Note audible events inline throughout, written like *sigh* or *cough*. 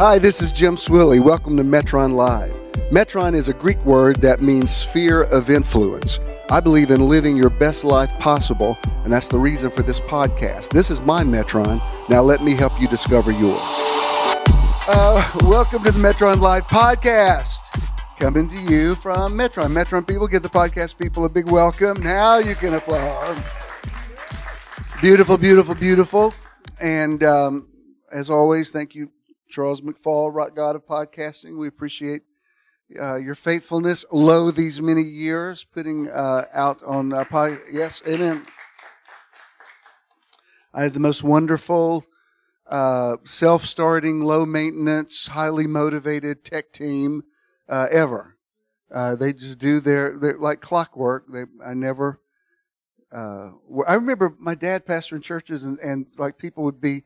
Hi, this is Jim Swilley. Welcome to Metron Live. Metron is a Greek word that means sphere of influence. I believe in living your best life possible, and that's the reason for this podcast. This is my Metron. Now let me help you discover yours. Uh, welcome to the Metron Live podcast. Coming to you from Metron. Metron people, give the podcast people a big welcome. Now you can applaud. Beautiful, beautiful, beautiful. And um, as always, thank you, Charles McFall, Rock God of Podcasting. We appreciate uh, your faithfulness, lo these many years, putting uh, out on uh, pod- yes, amen. I had the most wonderful, uh, self-starting, low maintenance, highly motivated tech team uh, ever. Uh, they just do their, their like clockwork. They, I never. I remember my dad pastoring churches, and, and like people would be,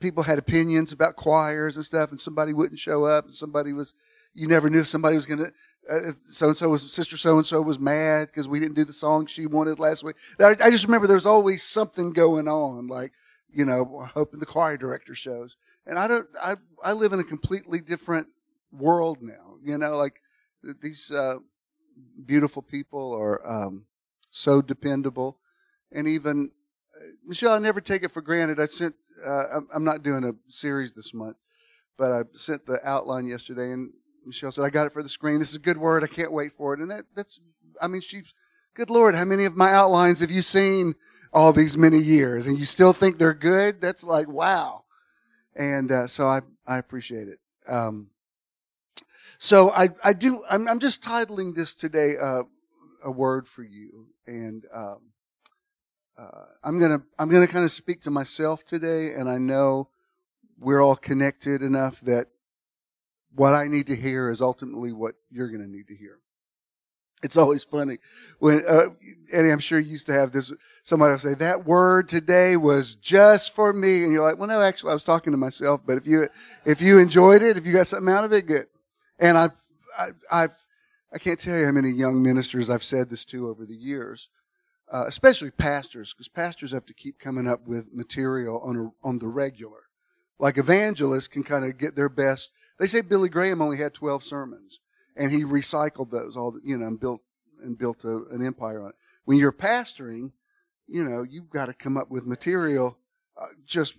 people had opinions about choirs and stuff, and somebody wouldn't show up, and somebody was you never knew if somebody was going to, uh, if so and so was, sister so and so was mad because we didn't do the song she wanted last week. I, I just remember there was always something going on, like, you know, hoping the choir director shows. And I don't, I, I live in a completely different world now, you know, like these, uh, beautiful people are, um, so dependable. And even, uh, Michelle, I never take it for granted. I sent, uh, I'm, not doing a series this month, but I sent the outline yesterday and Michelle said, I got it for the screen. This is a good word. I can't wait for it. And that, that's, I mean, she's, good Lord, how many of my outlines have you seen all these many years and you still think they're good? That's like, wow. And, uh, so I, I appreciate it. Um, so I, I do, I'm, I'm just titling this today, uh, a word for you. And, um, uh, I'm gonna, I'm gonna kind of speak to myself today and I know we're all connected enough that what I need to hear is ultimately what you're to need to hear. It's always funny when uh, Eddie. I'm sure you used to have this. Somebody will say that word today was just for me, and you're like, "Well, no, actually, I was talking to myself." But if you if you enjoyed it, if you got something out of it, good. And I've I, I've I can't tell you how many young ministers I've said this to over the years, uh, especially pastors, because pastors have to keep coming up with material on a, on the regular. Like evangelists can kind of get their best they say Billy Graham only had 12 sermons and he recycled those all, you know, and built, and built a, an empire on it. When you're pastoring, you know, you've got to come up with material uh, just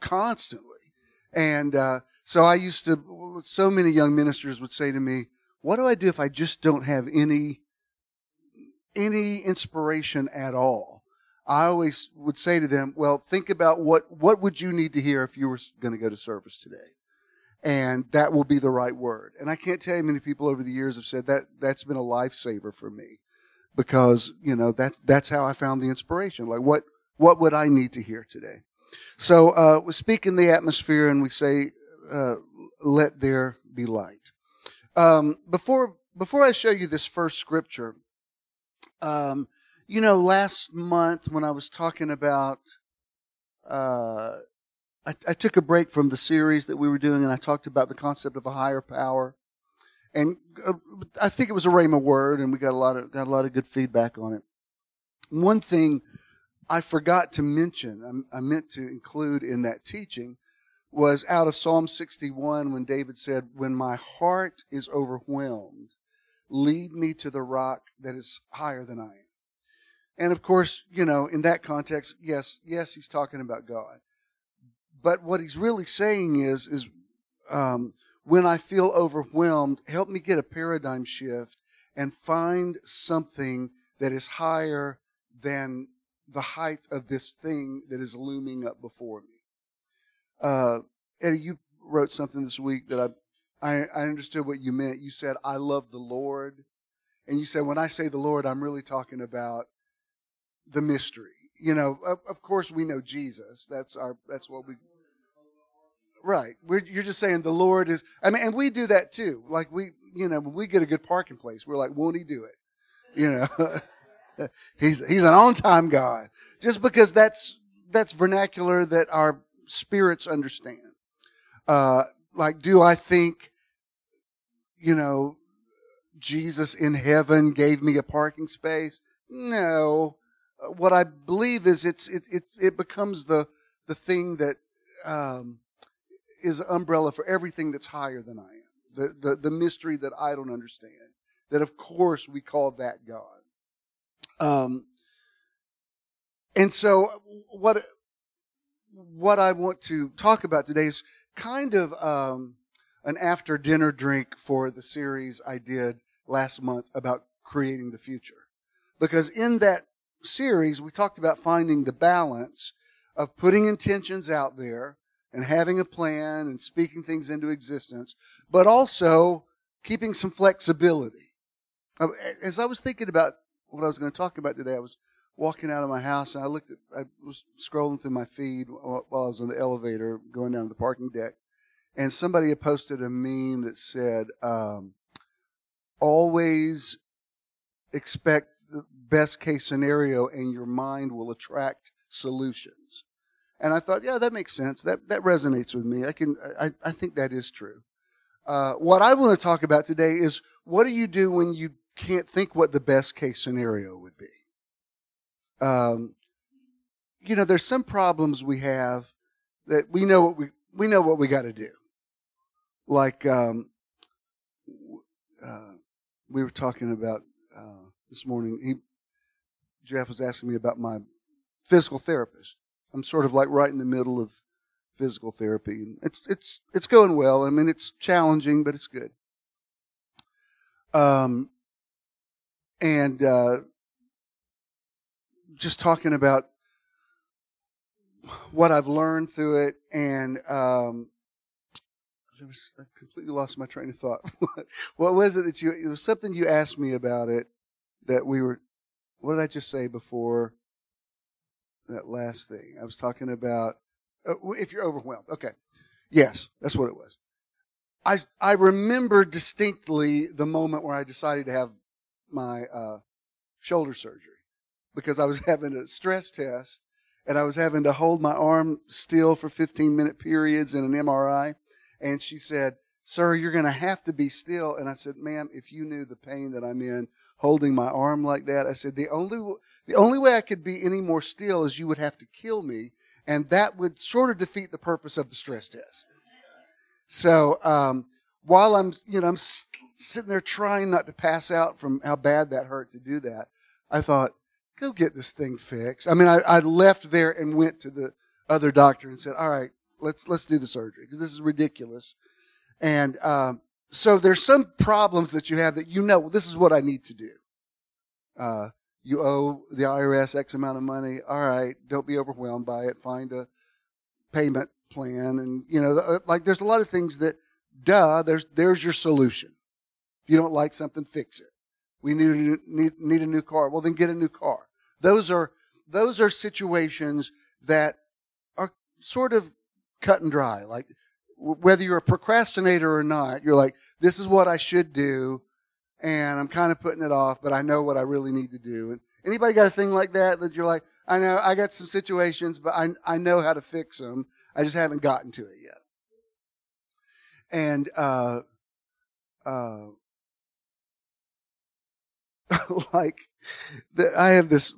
constantly. And, uh, so I used to, so many young ministers would say to me, what do I do if I just don't have any, any inspiration at all? I always would say to them, well, think about what, what would you need to hear if you were going to go to service today? and that will be the right word. And I can't tell you many people over the years have said that that's been a lifesaver for me because, you know, that's, that's how I found the inspiration. Like what, what would I need to hear today? So, uh, we speak in the atmosphere and we say, uh, let there be light. Um, before, before I show you this first scripture, um, you know, last month when I was talking about, uh, I, I, took a break from the series that we were doing and I talked about the concept of a higher power. And uh, I think it was a Rhema word and we got a lot of, got a lot of good feedback on it. One thing I forgot to mention, I, I meant to include in that teaching was out of Psalm 61 when David said, when my heart is overwhelmed, lead me to the rock that is higher than I am. And of course, you know, in that context, yes, yes, he's talking about God. But what he's really saying is, is um, when I feel overwhelmed, help me get a paradigm shift and find something that is higher than the height of this thing that is looming up before me. Uh, Eddie, you wrote something this week that I, I, I understood what you meant. You said, I love the Lord. And you said, when I say the Lord, I'm really talking about the mystery. You know, of, of course we know Jesus. That's our, that's what we, Right. We're, you're just saying the Lord is, I mean, and we do that too. Like we, you know, when we get a good parking place, we're like, won't he do it? You know, *laughs* he's, he's an on time God. Just because that's, that's vernacular that our spirits understand. Uh, like, do I think, you know, Jesus in heaven gave me a parking space? No. Uh, what I believe is it's, it, it, it becomes the, the thing that, um, is an umbrella for everything that's higher than I am. The, the, the mystery that I don't understand. That of course we call that God. Um, and so what, what I want to talk about today is kind of, um, an after dinner drink for the series I did last month about creating the future. Because in that series, we talked about finding the balance of putting intentions out there and having a plan and speaking things into existence, but also keeping some flexibility. Uh, as I was thinking about what I was going to talk about today, I was walking out of my house and I looked at, I was scrolling through my feed while I was on the elevator going down to the parking deck. And somebody had posted a meme that said, um, always expect the best case scenario and your mind will attract solutions. And I thought, yeah, that makes sense. That, that resonates with me. I can, I, I think that is true. Uh, what I want to talk about today is what do you do when you can't think what the best case scenario would be? Um, you know, there's some problems we have that we know what we, we know what we got to do. Like, um, uh, we were talking about, uh, this morning. He, Jeff was asking me about my physical therapist. I'm sort of like right in the middle of physical therapy, and it's it's it's going well. I mean, it's challenging, but it's good. Um, and uh, just talking about what I've learned through it, and um, was, I completely lost my train of thought. *laughs* what was it that you? It was something you asked me about it that we were. What did I just say before? that last thing. I was talking about uh, if you're overwhelmed. Okay. Yes, that's what it was. I, I remember distinctly the moment where I decided to have my uh, shoulder surgery because I was *laughs* having a stress test and I was having to hold my arm still for 15 minute periods in an MRI. And she said, Sir, you're going to have to be still. And I said, Ma'am, if you knew the pain that I'm in holding my arm like that. I said, the only, the only way I could be any more still is you would have to kill me. And that would sort of defeat the purpose of the stress test. So, um, while I'm, you know, I'm sitting there trying not to pass out from how bad that hurt to do that, I thought, go get this thing fixed. I mean, I, I left there and went to the other doctor and said, all right, let's, let's do the surgery because this is ridiculous. And, um, so there's some problems that you have that you know, well, this is what I need to do. Uh, you owe the IRS X amount of money. All right, don't be overwhelmed by it. Find a payment plan, and you know, uh, like there's a lot of things that, duh, there's there's your solution. If you don't like something, fix it. We need a new, need, need a new car. Well, then get a new car. Those are those are situations that are sort of cut and dry. Like whether you're a procrastinator or not, you're like, this is what I should do, and I'm kind of putting it off, but I know what I really need to do. And anybody got a thing like that that you're like, I know I got some situations, but I I know how to fix them. I just haven't gotten to it yet. And uh, uh, *laughs* like the, I have this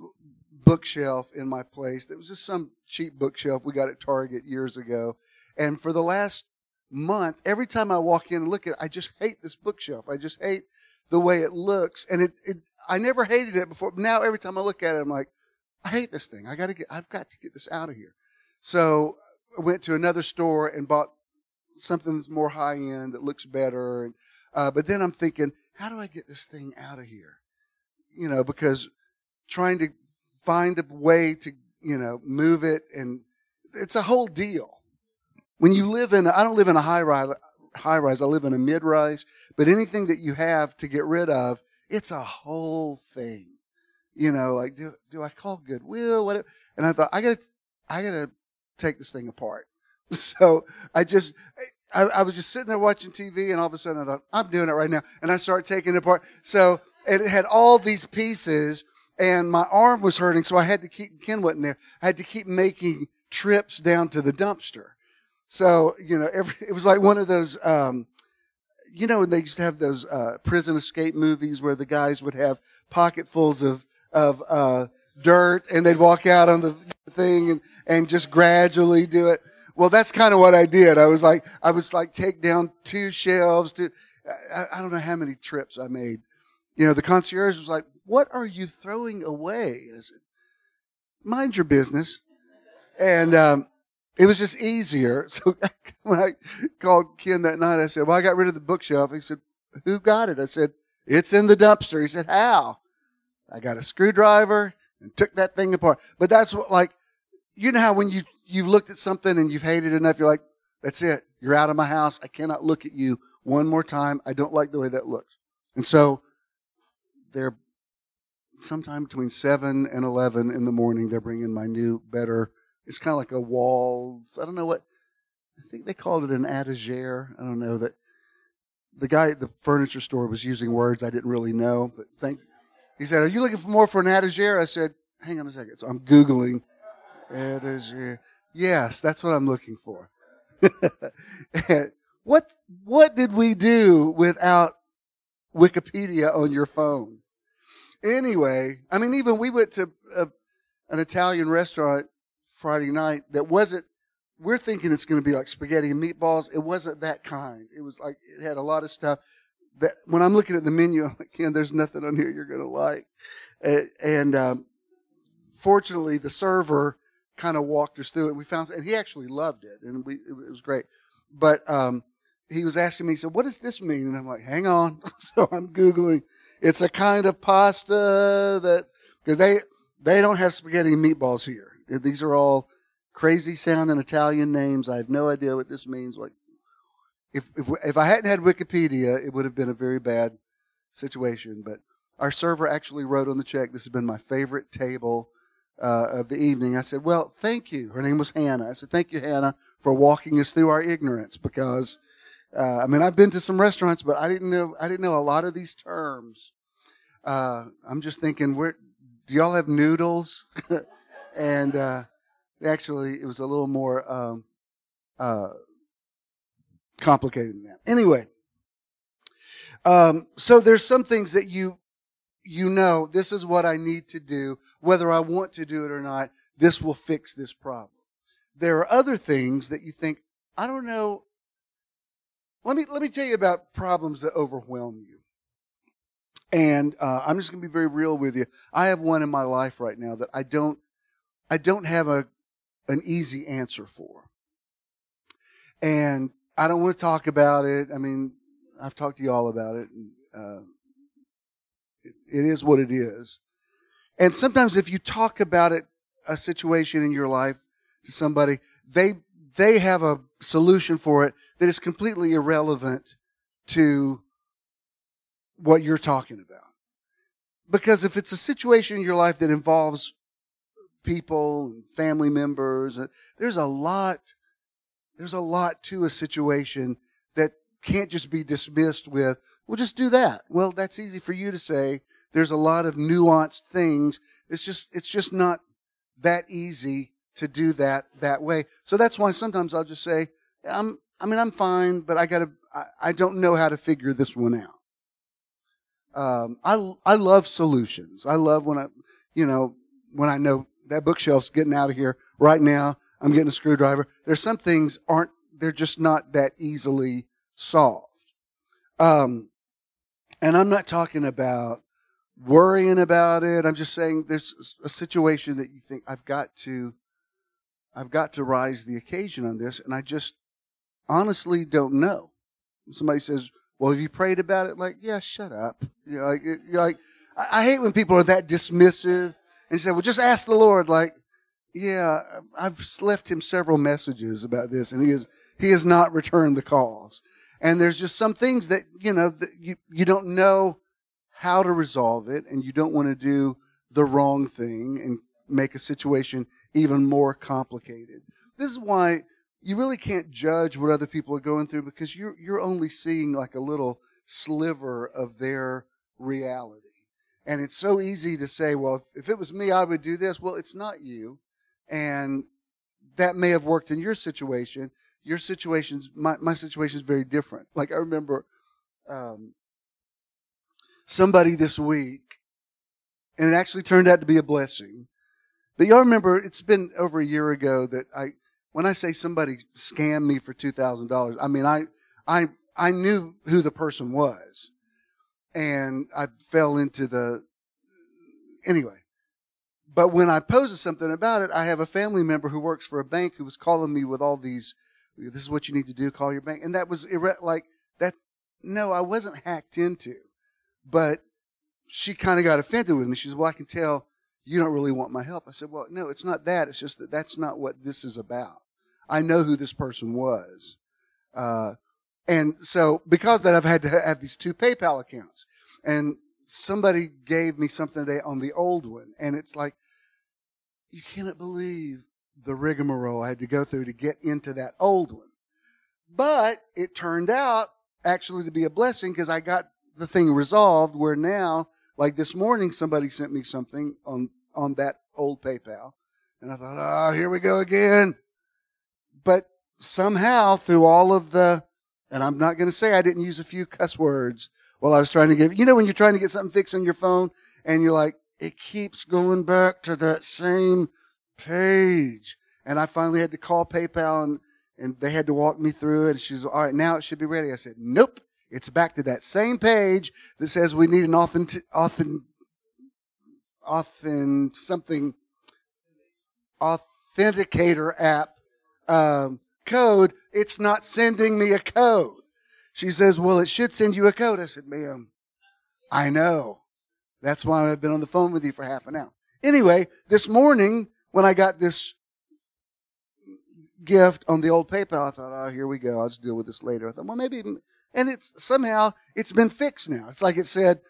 bookshelf in my place that was just some cheap bookshelf we got at Target years ago. And for the last month, every time I walk in and look at it, I just hate this bookshelf. I just hate the way it looks. And it, it I never hated it before. Now every time I look at it, I'm like, I hate this thing. I gotta get, I've got to get this out of here. So I went to another store and bought something that's more high end that looks better. And, uh, but then I'm thinking, how do I get this thing out of here? You know, because trying to find a way to, you know, move it and it's a whole deal. When you live in, I don't live in a high rise, high rise. I live in a mid rise. But anything that you have to get rid of, it's a whole thing. You know, like do do I call Goodwill? Whatever. And I thought I gotta, I got to take this thing apart. *laughs* So I just I, I, was just sitting there watching TV, and all of a sudden I thought I'm doing it right now, and I start taking it apart. So it had all these pieces, and my arm was hurting, so I had to keep Ken wasn't there. I had to keep making trips down to the dumpster. So, you know, every, it was like one of those, um, you know, they used to have those, uh, prison escape movies where the guys would have pocketfuls of, of, uh, dirt and they'd walk out on the thing and, and just gradually do it. well, that's kind of what I did. I was like, I was like, take down two shelves to, I, I don't know how many trips I made. You know, the concierge was like, what are you throwing away? I said, mind your business. And, um, it was just easier. *laughs* So *laughs* when I called Ken that night, I said, well, I got rid of the bookshelf. He said, who got it? I said, it's in the dumpster. He said, how? I got a screwdriver and took that thing apart. But that's what, like, you know how when you, you've looked at something and you've hated enough, you're like, that's it. You're out of my house. I cannot look at you one more time. I don't like the way that looks. And so they're sometime between seven and 11 in the morning. They're bringing my new, better, it's kind of like a wall. I don't know what, I think they called it an etagere. I don't know that the guy at the furniture store was using words I didn't really know, but thank, he said, are you looking for more for an etagere? I said, hang on a second. So I'm Googling etagere. Yes, that's what I'm looking for. *laughs* what, what did we do without Wikipedia on your phone? Anyway, I mean, even we went to a, an Italian restaurant Friday night that wasn't, we're thinking it's going to be like spaghetti and meatballs. It wasn't that kind. It was like, it had a lot of stuff that when I'm looking at the menu, I'm like, Ken, there's nothing on here you're going to like. And, um, fortunately, the server kind of walked us through it and we found, and he actually loved it and we, it was great. But, um, he was asking me, he said, what does this mean? And I'm like, hang on. *laughs* so I'm Googling. It's a kind of pasta that, because they, they don't have spaghetti and meatballs here. These are all crazy sounding Italian names. I have no idea what this means. Like, if, if, if I hadn't had Wikipedia, it would have been a very bad situation. But our server actually wrote on the check, this has been my favorite table uh, of the evening. I said, well, thank you. Her name was Hannah. I said, thank you, Hannah, for walking us through our ignorance because uh, I mean, I've been to some restaurants, but I didn't know I didn't know a lot of these terms. Uh, I'm just thinking, where do y'all have noodles? *laughs* and uh, actually, it was a little more um, uh, complicated than that. Anyway, um, so there's some things that you you know this is what I need to do, whether I want to do it or not. This will fix this problem. There are other things that you think I don't know let me let me tell you about problems that overwhelm you. And uh, I'm just going to be very real with you. I have one in my life right now that I don't I don't have a an easy answer for. And I don't want to talk about it. I mean, I've talked to you all about it. And, uh, it, it is what it is. And sometimes if you talk about it, a situation in your life to somebody, they they have a solution for it that is completely irrelevant to what you're talking about. Because if it's a situation in your life that involves people and family members, uh, there's a lot, there's a lot to a situation that can't just be dismissed with, well, just do that. Well, that's easy for you to say. There's a lot of nuanced things. It's just, it's just not that easy to do that that way. So that's why sometimes I'll just say, I'm, I mean, I'm fine, but I gotta, I, I don't know how to figure this one out. Um, I, I love solutions. I love when I, you know, when I know that bookshelf's getting out of here right now. I'm getting a screwdriver. There's some things aren't, they're just not that easily solved. Um, and I'm not talking about worrying about it. I'm just saying there's a situation that you think I've got to, I've got to rise the occasion on this. And I just, honestly don't know. Somebody says, "Well, have you prayed about it?" Like, yeah, shut up. You know, like, you're like I, hate when people are that dismissive and say, "Well, just ask the Lord." Like, yeah, I've left him several messages about this, and he has he has not returned the calls. And there's just some things that you know that you you don't know how to resolve it, and you don't want to do the wrong thing and make a situation even more complicated. This is why you really can't judge what other people are going through because you're you're only seeing like a little sliver of their reality. And it's so easy to say, well, if, if it was me, I would do this. Well, it's not you. And that may have worked in your situation. Your situation's, my, my situation is very different. Like I remember, um, somebody this week, and it actually turned out to be a blessing. But y'all remember, it's been over a year ago that I, when I say somebody scammed me for two thousand dollars, I mean I I I knew who the person was, and I fell into the anyway. But when I posted something about it, I have a family member who works for a bank who was calling me with all these. This is what you need to do. Call your bank, and that was like that. No, I wasn't hacked into, but she kind of got offended with me. She said, "Well, I can tell you don't really want my help." I said, "Well, no, it's not that. It's just that that's not what this is about. I know who this person was, uh, and so because that, I've had to have these two PayPal accounts, and somebody gave me something today on the old one, and it's like you cannot believe the rigmarole I had to go through to get into that old one. But it turned out actually to be a blessing because I got the thing resolved where now, like this morning, somebody sent me something on, on that old PayPal. And I thought, oh, here we go again. But somehow through all of the, and I'm not going to say I didn't use a few cuss words while I was trying to get, you know, when you're trying to get something fixed on your phone and you're like, it keeps going back to that same page. And I finally had to call PayPal and, and they had to walk me through it. And she's, all right, now it should be ready. I said, nope. It's back to that same page that says we need an authentic, authentic, authentic, something, authenticator app, um, code. It's not sending me a code. She says, well, it should send you a code. I said, ma'am, I know. That's why I've been on the phone with you for half an hour. Anyway, this morning when I got this gift on the old PayPal, I thought, oh, here we go. I'll just deal with this later. I thought, well, maybe, and it's somehow it's been fixed now. It's like it said,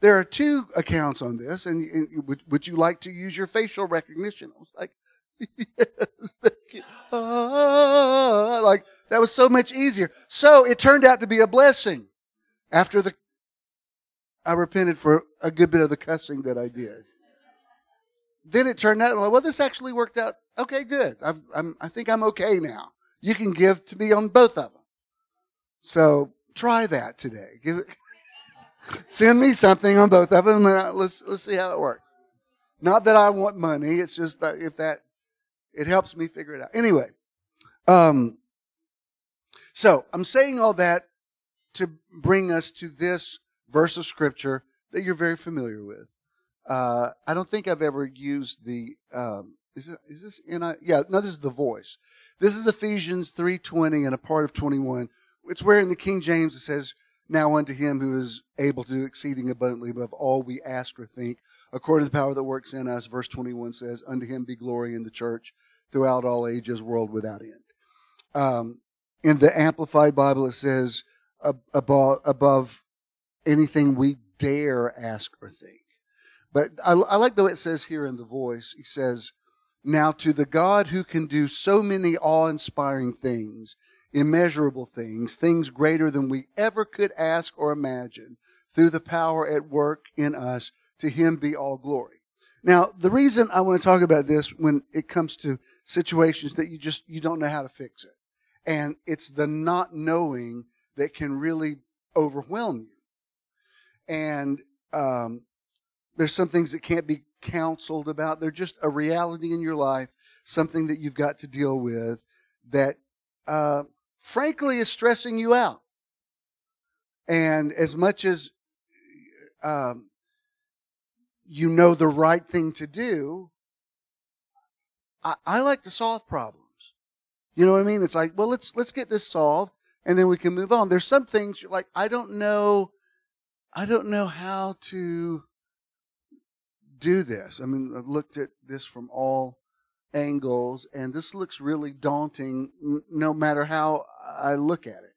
there are two accounts on this, and, and would, would you like to use your facial recognition? I was like, yes, *laughs* thank you. Ah, like that was so much easier. So it turned out to be a blessing after the I repented for a good bit of the cussing that I did. Then it turned out, well, this actually worked out. Okay, good. I've, I'm, I think I'm okay now. You can give to me on both of them. So try that today. Give it, *laughs* send me something on both of them, and let's let's see how it works. Not that I want money. It's just that if that it helps me figure it out. Anyway, um, so I'm saying all that to bring us to this verse of scripture that you're very familiar with. Uh, I don't think I've ever used the, um, is, it, is this in, I, yeah, no, this is the voice. This is Ephesians 3.20 and a part of 21. It's where in the King James it says, now unto him who is able to do exceeding abundantly above all we ask or think, according to the power that works in us. Verse 21 says, unto him be glory in the church throughout all ages, world without end. Um, in the Amplified Bible, it says, above, above anything we dare ask or think. But I, I like the way it says here in the voice. He says, Now to the God who can do so many awe inspiring things, immeasurable things, things greater than we ever could ask or imagine, through the power at work in us, to him be all glory. Now, the reason I want to talk about this when it comes to situations that you just, you don't know how to fix it. And it's the not knowing that can really overwhelm you and um, there's some things that can't be counseled about. They're just a reality in your life, something that you've got to deal with that, uh, frankly, is stressing you out. And as much as um, you know the right thing to do, I, I like to solve problems. You know what I mean? It's like, well, let's let's get this solved, and then we can move on. There's some things you're like, I don't know I don't know how to do this. I mean, I've looked at this from all angles, and this looks really daunting no matter how I look at it.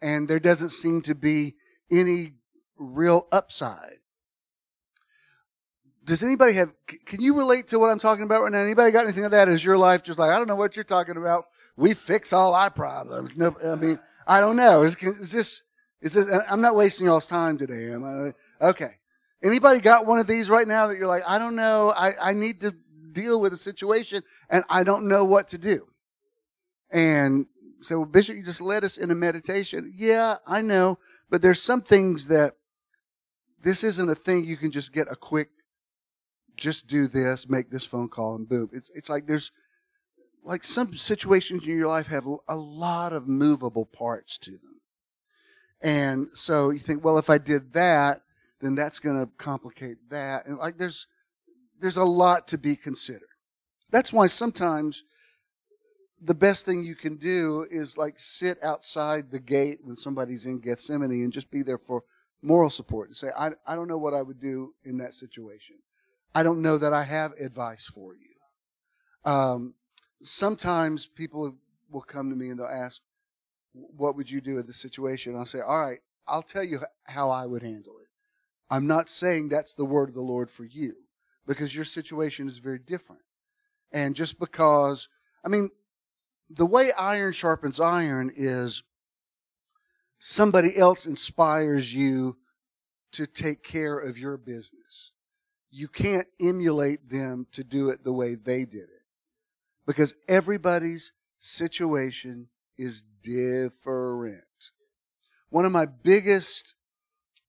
And there doesn't seem to be any real upside. Does anybody have, can you relate to what I'm talking about right now? Anybody got anything of that? Is your life just like, I don't know what you're talking about. We fix all our problems. No, I mean, I don't know. Is, is this, is this, I'm not wasting y'all's time today, am I? Okay. Anybody got one of these right now that you're like, I don't know, I, I need to deal with a situation and I don't know what to do. And so, well, Bishop, you just led us in a meditation. Yeah, I know, but there's some things that this isn't a thing you can just get a quick, just do this, make this phone call and boom. It's, it's like there's, like some situations in your life have a lot of movable parts to them. And so you think, well, if I did that, then that's going to complicate that. And like there's, there's a lot to be considered. That's why sometimes the best thing you can do is like sit outside the gate when somebody's in Gethsemane and just be there for moral support and say, I, I don't know what I would do in that situation. I don't know that I have advice for you. Um, sometimes people will come to me and they'll ask, what would you do in this situation? And I'll say, all right, I'll tell you how I would handle it. I'm not saying that's the word of the Lord for you because your situation is very different. And just because, I mean, the way iron sharpens iron is somebody else inspires you to take care of your business. You can't emulate them to do it the way they did it because everybody's situation is different. One of my biggest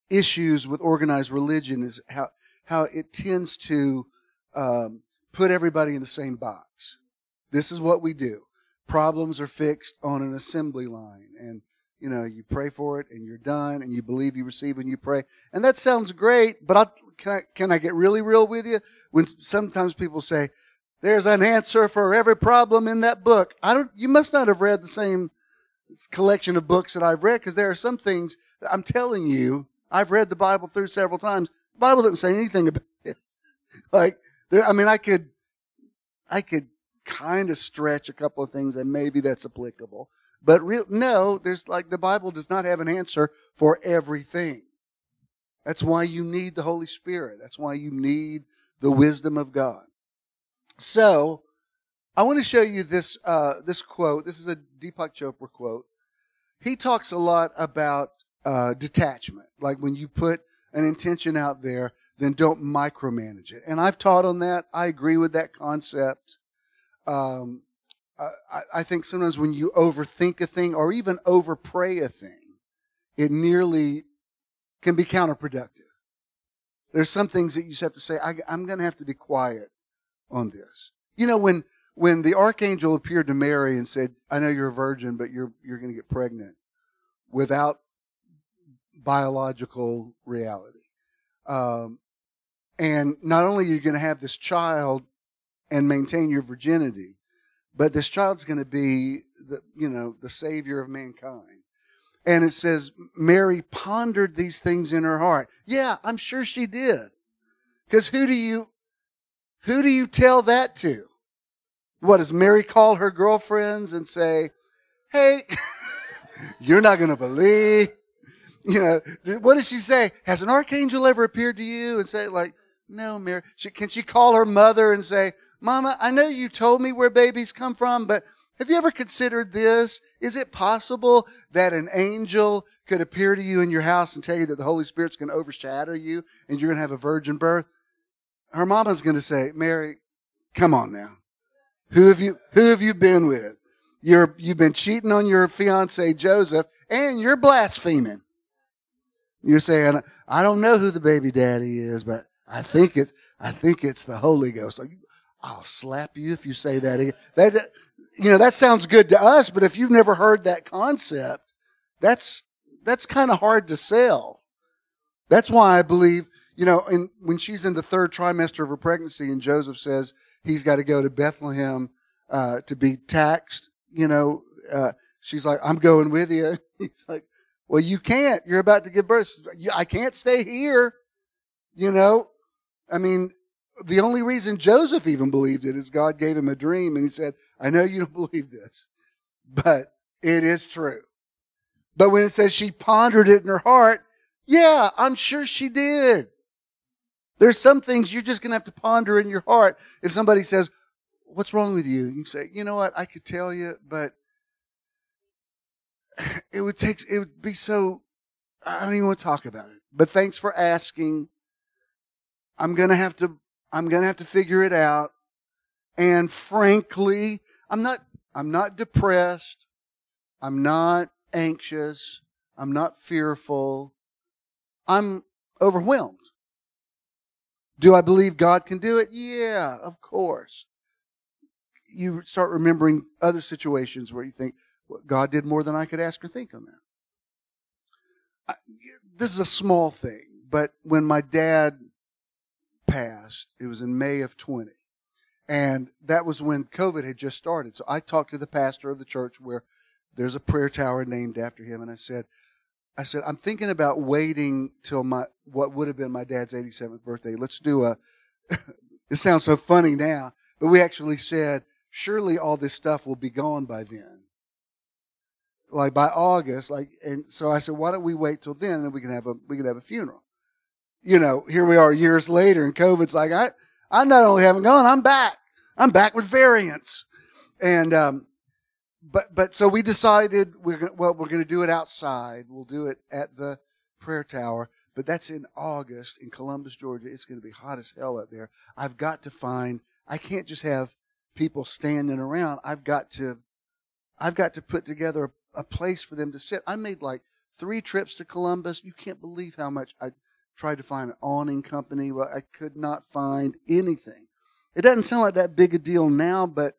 issues with organized religion is how, how it tends to um, put everybody in the same box. This is what we do. Problems are fixed on an assembly line, and you know you pray for it, and you're done, and you believe you receive, and you pray, and that sounds great. But I, can I can I get really real with you? When sometimes people say, "There's an answer for every problem in that book," I don't. You must not have read the same collection of books that I've read because there are some things I'm telling you. I've read the Bible through several times. The Bible doesn't say anything about *laughs* this. like there, I mean, I could, I could kind of stretch a couple of things and maybe that's applicable. But real, no, there's like the Bible does not have an answer for everything. That's why you need the Holy Spirit. That's why you need the wisdom of God. So, I want to show you this uh, this quote. This is a Deepak Chopra quote. He talks a lot about uh, detachment, like when you put an intention out there, then don't micromanage it. And I've taught on that. I agree with that concept. Um, I, I think sometimes when you overthink a thing or even overpray a thing, it nearly can be counterproductive. There's some things that you just have to say, I, I'm going to have to be quiet on this. You know, when when the archangel appeared to Mary and said, I know you're a virgin, but you're, you're going to get pregnant without biological reality. Um, and not only are you going to have this child and maintain your virginity, but this child's going to be the, you know, the savior of mankind. And it says, Mary pondered these things in her heart. Yeah, I'm sure she did. Because who do you, who do you tell that to? What does Mary call her girlfriends and say, Hey, *laughs* you're not going to believe. You know, what does she say? Has an archangel ever appeared to you and say, like, no, Mary? She, can she call her mother and say, Mama, I know you told me where babies come from, but have you ever considered this? Is it possible that an angel could appear to you in your house and tell you that the Holy Spirit's going to overshadow you and you're going to have a virgin birth? Her mama's going to say, Mary, come on now. Who have you, who have you been with? You're, you've been cheating on your fiance, Joseph, and you're blaspheming. You're saying, I don't know who the baby daddy is, but I think it's, I think it's the Holy Ghost. I'll slap you if you say that again. That, you know, that sounds good to us, but if you've never heard that concept, that's, that's kind of hard to sell. That's why I believe, you know, in, when she's in the third trimester of her pregnancy and Joseph says, he's got to go to Bethlehem uh, to be taxed. You know, uh, she's like, I'm going with you. *laughs* He's like, well, you can't. You're about to give birth. I can't stay here. You know, I mean, the only reason Joseph even believed it is God gave him a dream and he said, I know you don't *laughs* believe this, but it is true. But when it says she pondered it in her heart, yeah, I'm sure she did. There's some things you're just going to have to ponder in your heart. If somebody says, What's wrong with you? You say, You know what? I could tell you, but *sighs* it would take, it would be so, I don't even want to talk about it. But thanks for asking. I'm going to have to, I'm going to have to figure it out. And frankly, I'm not, I'm not depressed. I'm not anxious. I'm not fearful. I'm overwhelmed. Do I believe God can do it? Yeah, of course. you start remembering other situations where you think, well, God did more than I could ask or think on that. I, this is a small thing, but when my dad passed, it was in May of 20. And that was when COVID had just started. So I talked to the pastor of the church where there's a prayer tower named after him. And I said, I said, I'm thinking about waiting till my, what would have been my dad's 87th birthday. Let's do a, *laughs* it sounds so funny now, but we actually said, surely all this stuff will be gone by then. Like by August, like, and so I said, why don't we wait till then? Then we can have a, we can have a funeral. You know, here we are years later and COVID's like, I, I not only haven't gone, I'm back. I'm back with variants. And, um, but, but so we decided we're going well, we're going to do it outside. We'll do it at the prayer tower, but that's in August in Columbus, Georgia. It's going to be hot as hell out there. I've got to find, I can't just have people standing around. I've got to, I've got to put together a, a place for them to sit. I made like three trips to Columbus. You can't believe how much I tried to find an awning company. Well, I could not find anything. It doesn't sound like that big a deal now, but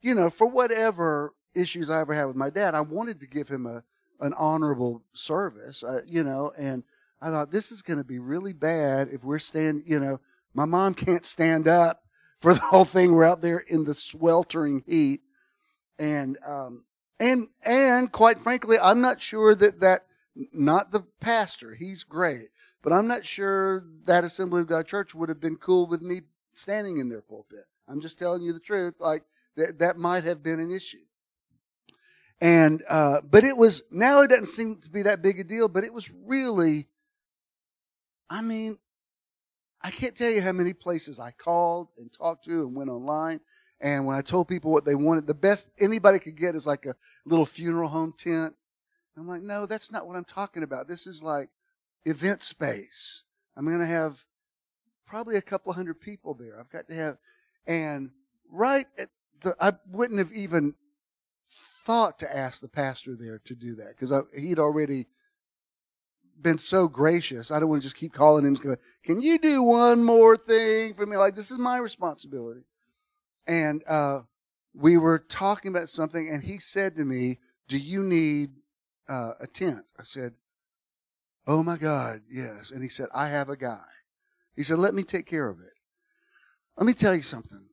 you know, for whatever issues I ever had with my dad, I wanted to give him a an honorable service, uh, you know, and I thought this is going to be really bad if we're stand, you know, my mom *laughs* can't stand up for the whole thing. We're out there in the sweltering heat, and um, and and quite frankly, I'm not sure that that not the pastor, he's great, but I'm not sure that Assembly of God Church would have been cool with me standing in their pulpit. I'm just telling you the truth. Like that, that might have been an issue. And, uh, but it was, now it doesn't seem to be that big a deal, but it was really, I mean, I can't tell you how many places I called and talked to and went online. And when I told people what they wanted, the best anybody could get is like a little funeral home tent. I'm like, no, that's not what I'm talking about. This is like event space. I'm going to have probably a couple hundred people there. I've got to have, and right at the, I wouldn't have even thought to ask the pastor there to do that because he'd already been so gracious. I don't want to just keep calling him. Going, Can you do one more thing for me? Like this is my responsibility. And uh, we were talking about something, and he said to me, "Do you need uh, a tent?" I said, "Oh my God, yes." And he said, "I have a guy." He said, "Let me take care of it." Let me tell you something.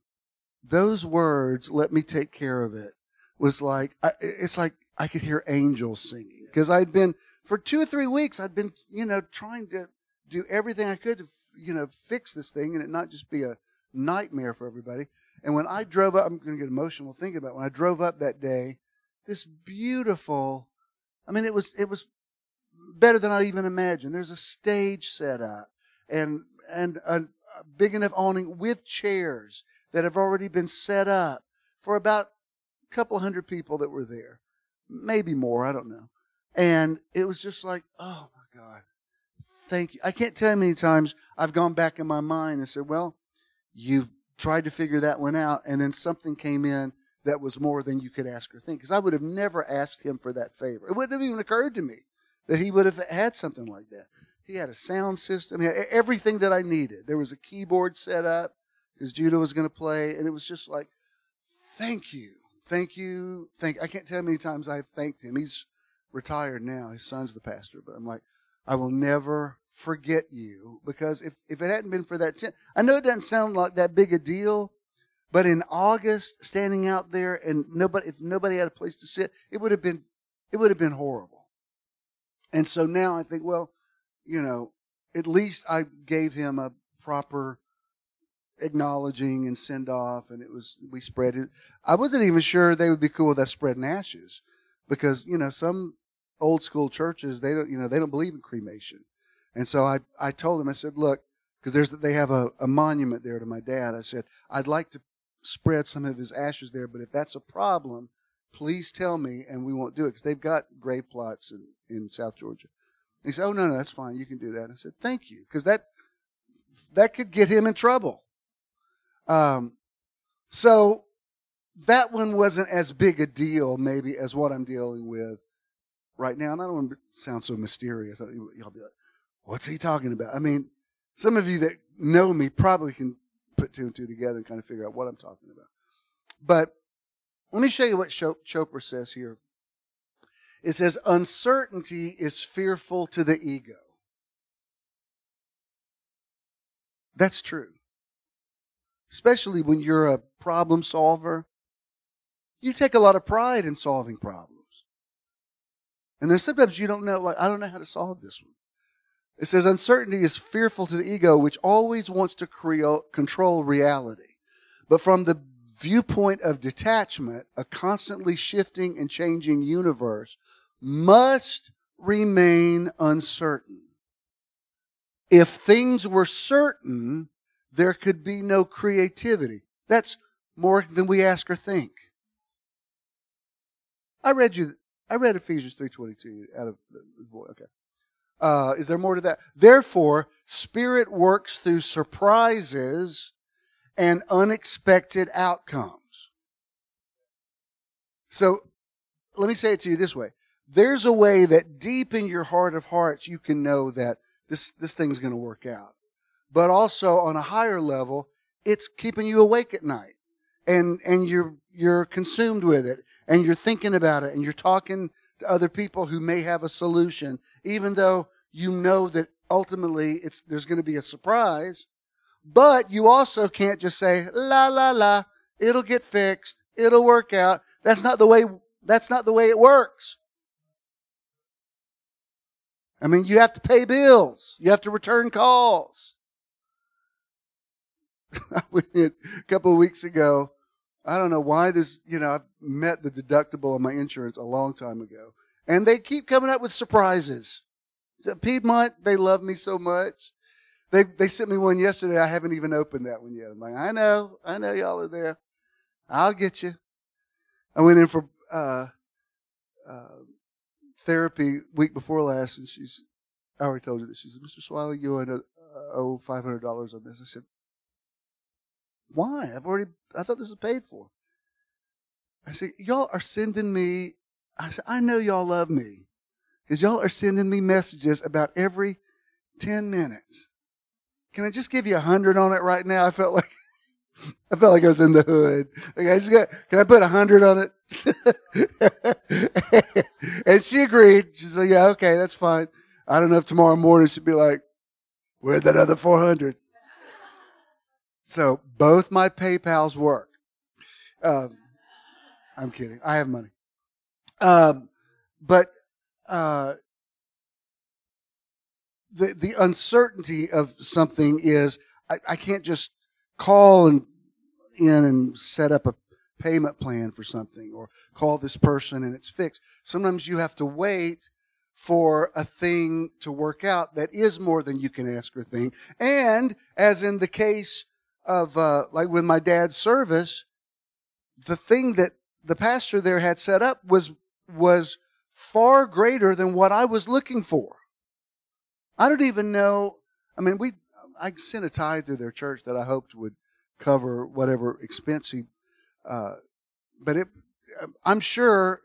Those words, "Let me take care of it," was like it's like I could hear angels singing because I'd been for two or three weeks. I'd been you know trying to do everything I could to you know fix this thing and it not just be a nightmare for everybody. And when I drove up, I'm going to get emotional thinking about it. when I drove up that day. This beautiful, I mean, it was it was better than I even imagined. There's a stage set up and and a, a big enough awning with chairs that have already been set up for about a couple hundred people that were there, maybe more, I don't know. And it was just like, oh my God, thank you. I can't tell you how many times I've gone back in my mind and said, well, you've tried to figure that one out, and then something came in that was more than you could ask or think. Because I would have never asked him for that favor. It wouldn't have even occurred to me that he would have had something like that. He had a sound system, he had everything that I needed. There was a keyboard set up because Judah was going to play, and it was just like, thank you thank you. Thank. I can't tell how many times I've thanked him. He's retired now. His son's the pastor, but I'm like, I will never forget you because if, if it hadn't been for that, tent, I know it doesn't sound like that big a deal, but in August, standing out there and nobody, if nobody had a place to sit, it would have been, it would have been horrible. And so now I think, well, you know, at least I gave him a proper acknowledging and send off, and it was we spread it. I wasn't even sure they would be cool with us spreading ashes, because you know some old school churches they don't you know they don't believe in cremation, and so I I told them I said look because there's they have a, a monument there to my dad. I said I'd like to spread some of his ashes there, but if that's a problem, please tell me and we won't do it because they've got grave plots in in South Georgia. He said, "Oh no, no, that's fine. You can do that." I said, "Thank you," because that that could get him in trouble. Um, so that one wasn't as big a deal, maybe, as what I'm dealing with right now. And I don't want to sound so mysterious. Y'all be like, what's he talking about? I mean, some of you that know me probably can put two and two together and kind of figure out what I'm talking about. But Let me show you what Chopra says here. It says, uncertainty is fearful to the ego. That's true. Especially when you're a problem solver. You take a lot of pride in solving problems. And there's sometimes you don't know, like, I don't know how to solve this one. It says, uncertainty is fearful to the ego, which always wants to create, control reality. But from the viewpoint of detachment, a constantly shifting and changing universe must remain uncertain. If things were certain, there could be no creativity. That's more than we ask or think. I read you, I read Ephesians 3.22 out of the voice. Okay. Uh, is there more to that? Therefore, Spirit works through surprises and unexpected outcomes. So, let me say it to you this way. There's a way that deep in your heart of hearts you can know that this, this thing's going to work out. But also on a higher level, it's keeping you awake at night and, and you're, you're consumed with it and you're thinking about it and you're talking to other people who may have a solution, even though you know that ultimately it's, there's going to be a surprise. But you also can't just say, la, la, la, it'll get fixed. It'll work out. That's not the way, that's not the way it works. I mean, you have to pay bills. You have to return calls. *laughs* a couple of weeks ago, I don't know why this, you know, I met the deductible on my insurance a long time ago. And they keep coming up with surprises. Piedmont, they love me so much. They, they sent me one yesterday. I haven't even opened that one yet. I'm like, I know, I know y'all are there. I'll get you. I went in for, uh, uh, therapy week before last, and she's, I already told you this. She said, Mr. Swilley, you owe, owe $500 on this. I said, why? I've already, I thought this was paid for. I said, y'all are sending me, I said, I know y'all love me because y'all are sending me messages about every 10 minutes. Can I just give you a hundred on it right now? I felt like, *laughs* I felt like I was in the hood. Like I just got, can I put a hundred on it? *laughs* and she agreed. She said, yeah, okay, that's fine. I don't know if tomorrow morning she'd be like, where's that other 400? So both my PayPal's work. Um, I'm kidding. I have money. Um, but, uh, the, the uncertainty of something is I, I can't just call and in and set up a payment plan for something or call this person and it's fixed. Sometimes you have to wait for a thing to work out that is more than you can ask or think. And as in the case of, uh, like with my dad's service, the thing that the pastor there had set up was, was far greater than what I was looking for. I don't even know. I mean, we, I sent a tithe to their church that I hoped would cover whatever expense he, uh, but it, I'm sure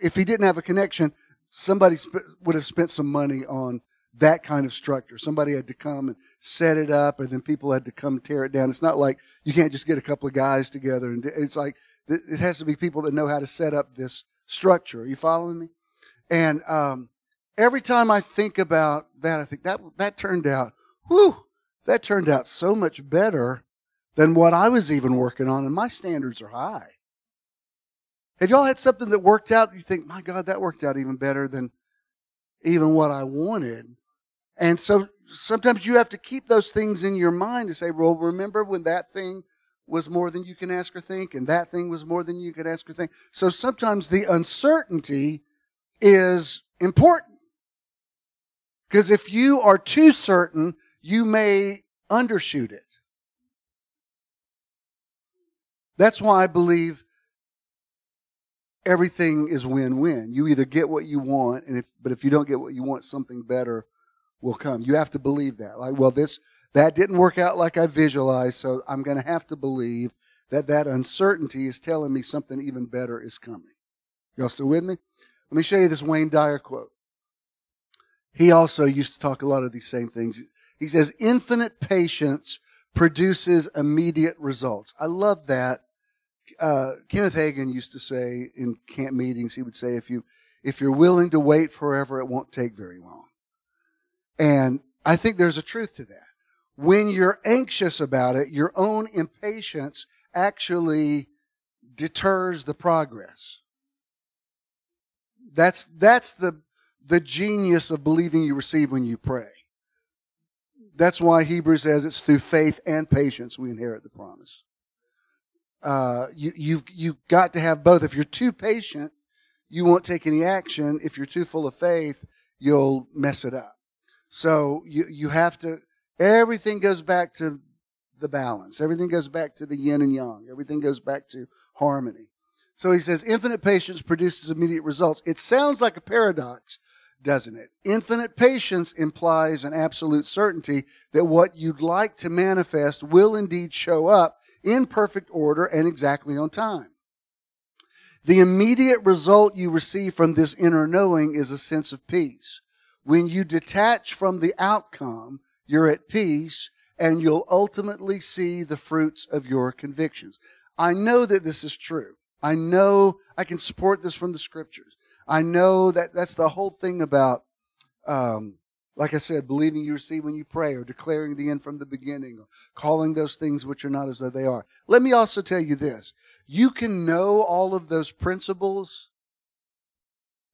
if he didn't have a connection, somebody sp- would have spent some money on that kind of structure. Somebody had to come and set it up, and then people had to come tear it down. It's not like you can't just get a couple of guys together, and it's like it has to be people that know how to set up this structure. Are you following me? And um, every time I think about that, I think that that turned out, whew, that turned out so much better than what I was even working on, and my standards are high. Have y'all had something that worked out? You think, my God, that worked out even better than even what I wanted. And so sometimes you have to keep those things in your mind to say, well, remember when that thing was more than you can ask or think, and that thing was more than you could ask or think. So sometimes the uncertainty is important. Because if you are too certain, you may undershoot it. That's why I believe everything is win-win. You either get what you want, and if but if you don't get what you want, something better will come. You have to believe that. Like, well, this that didn't work out like I visualized, so I'm going to have to believe that that uncertainty is telling me something even better is coming. Y'all still with me? Let me show you this Wayne Dyer quote. He also used to talk a lot of these same things. He says, infinite patience produces immediate results. I love that uh, Kenneth Hagin used to say in camp meetings, he would say, if you, if you're willing to wait forever, it won't take very long. And I think there's a truth to that. When you're anxious about it, your own impatience actually deters the progress. That's, that's the, the genius of believing you receive when you pray. That's why Hebrews says it's through faith and patience we inherit the promise. Uh, you, you've, you've got to have both. If you're too patient, you won't take any action. If you're too full of faith, you'll mess it up. So you, you have to, everything goes back to the balance. Everything goes back to the yin and yang. Everything goes back to harmony. So he says, infinite patience produces immediate results. It sounds like a paradox, doesn't it? Infinite patience implies an absolute certainty that what you'd like to manifest will indeed show up in perfect order and exactly on time. The immediate result you receive from this inner knowing is a sense of peace. When you detach from the outcome, you're at peace and you'll ultimately see the fruits of your convictions. I know that this is true. I know I can support this from the scriptures. I know that that's the whole thing about, um, like I said, believing you receive when you pray, or declaring the end from the beginning, or calling those things which are not as though they are. Let me also tell you this. You can know all of those principles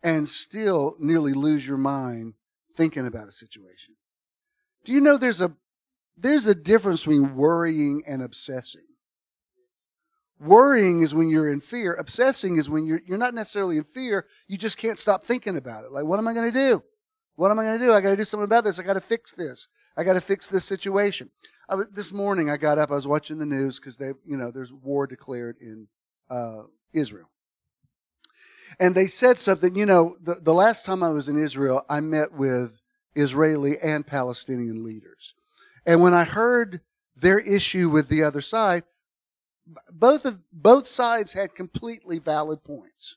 and still nearly lose your mind thinking about a situation. Do you know there's a, there's a difference between worrying and obsessing? Worrying is when you're in fear. Obsessing is when you're, you're not necessarily in fear. You just can't stop thinking about it. Like, what am I going to do? What am I going to do? I got to do something about this. I got to fix this. I got to fix this situation. Was, this morning I got up. I was watching the news because they, you know, there's war declared in uh, Israel, and they said something. You know, the, the last time I was in Israel, I met with Israeli and Palestinian leaders, and when I heard their issue with the other side, both of both sides had completely valid points.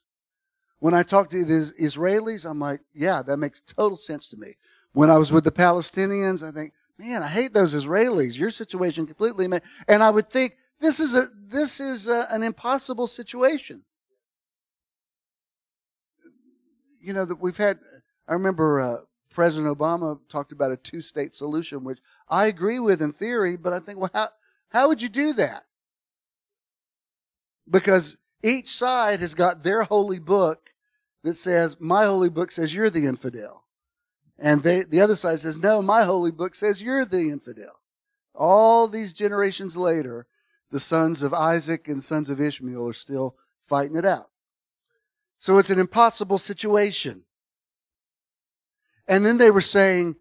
When I talked to the Israelis, I'm like, yeah, that makes total sense to me. When I was with the Palestinians, I think, man, I hate those Israelis. Your situation completely, and I would think this is a this is a, an impossible situation. You know that we've had. I remember uh, President Obama talked about a two-state solution, which I agree with in theory, but I think, well, how how would you do that? Because each side has got their holy book that says, my holy book says you're the infidel. And they, the other side says, no, my holy book says you're the infidel. All these generations later, the sons of Isaac and sons of Ishmael are still fighting it out. So it's an impossible situation. And then they were saying,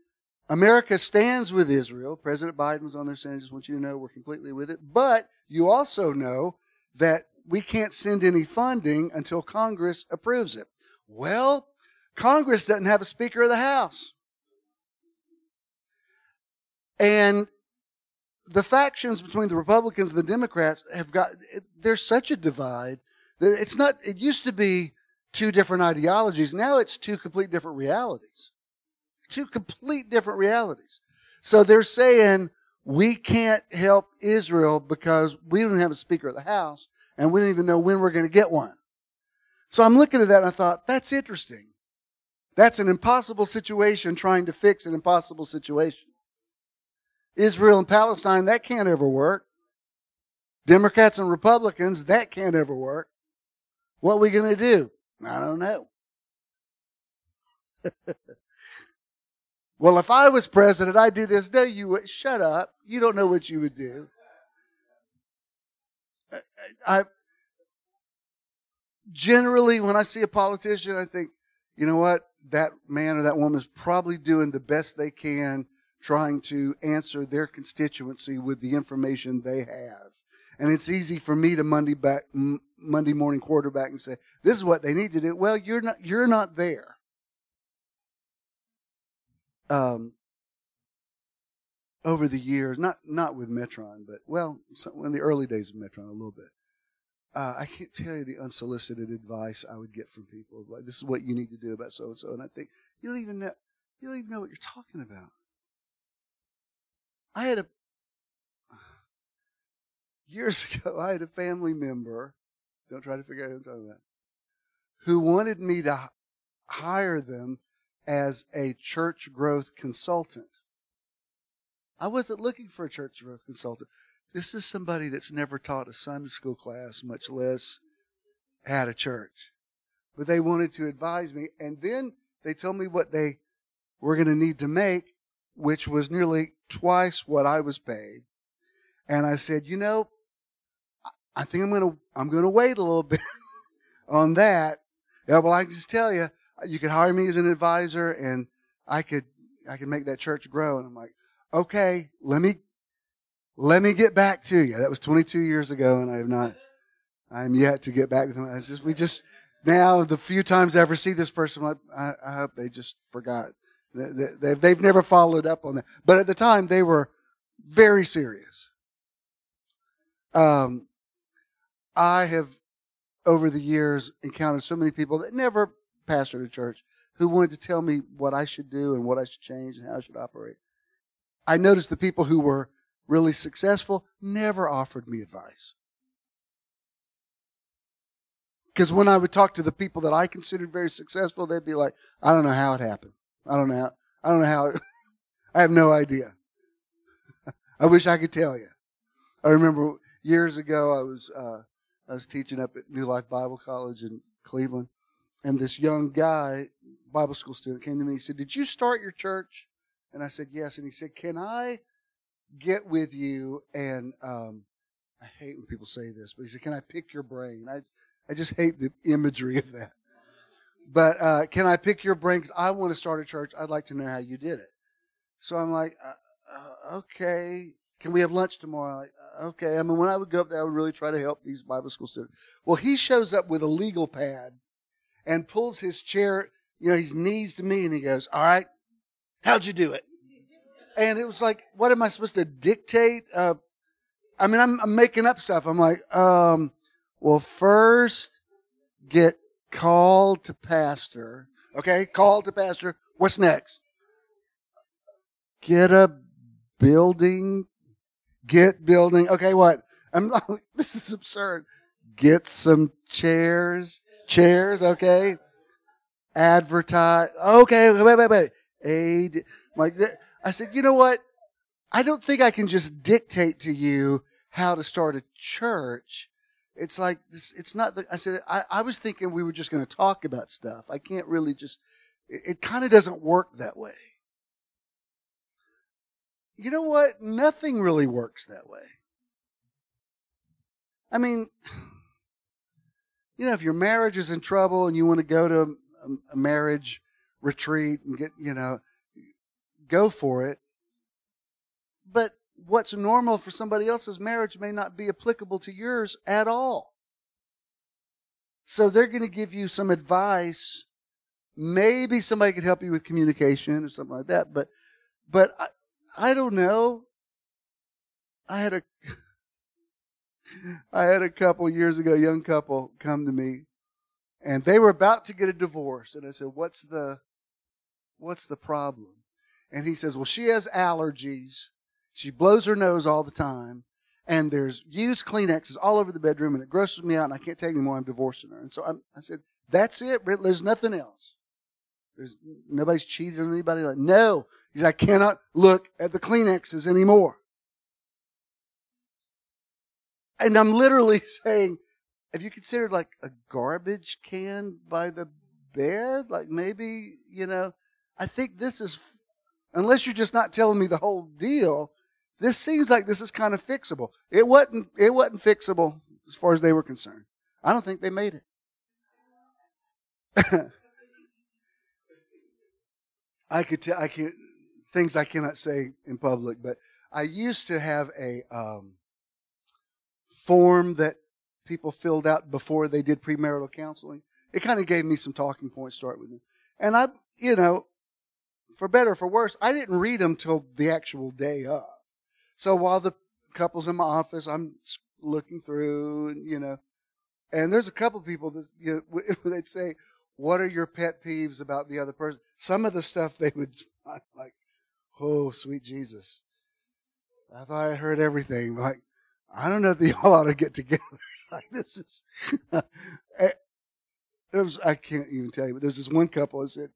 America stands with Israel. President Biden was on there saying, I just want you to know we're completely with it. But you also know that we can't send any funding until Congress approves it. Well, Congress doesn't have a Speaker of the House. And the factions between the Republicans and the Democrats have got, there's such a divide that it's not, it used to be two different ideologies. Now it's two complete different realities. Two complete different realities. So they're saying we can't help Israel because we don't have a Speaker of the House and we don't even know when we're going to get one. So I'm looking at that and I thought, that's interesting. That's an impossible situation trying to fix an impossible situation. Israel and Palestine, that can't ever work. Democrats and Republicans, that can't ever work. What are we going to do? I don't know. *laughs* well, if I was president, I'd do this. No, you would. Shut up. You don't know what you would do. I generally, when I see a politician, I think, you know what? That man or that woman is probably doing the best they can trying to answer their constituency with the information they have. And it's easy for me to Monday back, Monday morning quarterback and say, this is what they need to do. Well, you're not, you're not there. Um, over the years, not not with Metron, but well, in the early days of Metron, a little bit. Uh, I can't tell you the unsolicited advice I would get from people. Like, this is what you need to do about so and so, and I think you don't even know you don't even know what you're talking about. I had a *sighs* years *laughs* ago, I had a family member Don't try to figure out who I'm talking about. Who wanted me to hire them as a church growth consultant. I wasn't looking for a church growth consultant. This is somebody that's never taught a Sunday school class, much less had a church. But they wanted to advise me. And then they told me what they were going to need to make, which was nearly twice what I was paid. And I said, you know, I think I'm going to, I'm going to wait a little *laughs* bit on that. Yeah, well, I can just tell you, you could hire me as an advisor and I could, I could make that church grow. And I'm like, okay, let me, let me get back to you. That was 22 years ago and I have not, I'm yet to get back to them. It's just, we just, now the few times I ever see this person, I, I hope they just forgot. They, they've never followed up on that. But at the time, they were very serious. Um, I have, over the years, encountered so many people that never pastored a church who wanted to tell me what I should do and what I should change and how I should operate. I noticed the people who were really successful never offered me advice. Because when I would talk to the people that I considered very successful, they'd be like, I don't know how it happened. I don't know how, I don't know how, it, *laughs* I have no idea. I wish I could tell you. I remember years ago, I was, uh, I was teaching up at New Life Bible College in Cleveland, and this young guy, Bible school student, came to me. He said, Did you start your church? And I said, Yes. And he said, Can I get with you and, um, I hate when people say this, but he said, Can I pick your brain? I, I just hate the imagery of that. But uh, can I pick your brain? Because I want to start a church. I'd like to know how you did it. So I'm like, uh, uh, okay. Can we have lunch tomorrow? Like, uh, okay. I mean, when I would go up there, I would really try to help these Bible school students. Well, he shows up with a legal pad and pulls his chair, you know, his knees to me, and he goes, "All right, how'd you do it?" And it was like, what am I supposed to dictate? Uh, I mean, I'm, I'm making up stuff. I'm like, um, well, first get called to pastor. Okay, called to pastor. What's next? Get a building. Get building. Okay, what? I'm *laughs* this is absurd. Get some chairs. Chairs, okay. Advertise. Okay, wait, wait, wait. Aid. Like that. I said, you know what? I don't think I can just dictate to you how to start a church it's like this, it's not the, I said, I, I was thinking we were just going to talk about stuff. I can't really just, it, it kind of doesn't work that way. You know what? Nothing really works that way. I mean, you know, if your marriage is in trouble and you want to go to a marriage retreat and get, you know, go for it. But what's normal for somebody else's marriage may not be applicable to yours at all. So they're going to give you some advice. Maybe somebody could help you with communication or something like that. But, but I, I don't know. I had a, *laughs* I had a couple years ago, young couple come to me and they were about to get a divorce. And I said, what's the, what's the problem? And he says, well, she has allergies she blows her nose all the time. And there's used Kleenexes all over the bedroom, and it grosses me out, and I can't take anymore. I'm divorcing her. And so I'm, i said, That's it. There's nothing else. There's nobody's cheated on anybody. Like, no. He said, I cannot look at the Kleenexes anymore. And I'm literally *laughs* saying, have you considered like a garbage can by the bed? Like maybe, you know, I think this is, unless you're just not telling me the whole deal, this seems like this is kind of fixable. It wasn't, it wasn't fixable as far as they were concerned. I don't think they made it. *laughs* I could tell, I can things I cannot say in public, but I used to have a um, form that people filled out before they did premarital counseling. It kind of gave me some talking points to start with. And I, you know, for better or for worse, I didn't read them till the actual day of. So while the couple's in my office, I'm looking through, and you know, and there's a couple people that you know *laughs* they'd say, "What are your pet peeves about the other person?" Some of the stuff they would *laughs* like, "Oh, sweet Jesus." I thought I heard everything. Like, I don't know if *laughs* y'all ought to get together. like this is. Eh, there was I can't even tell you, but there's this one couple that said,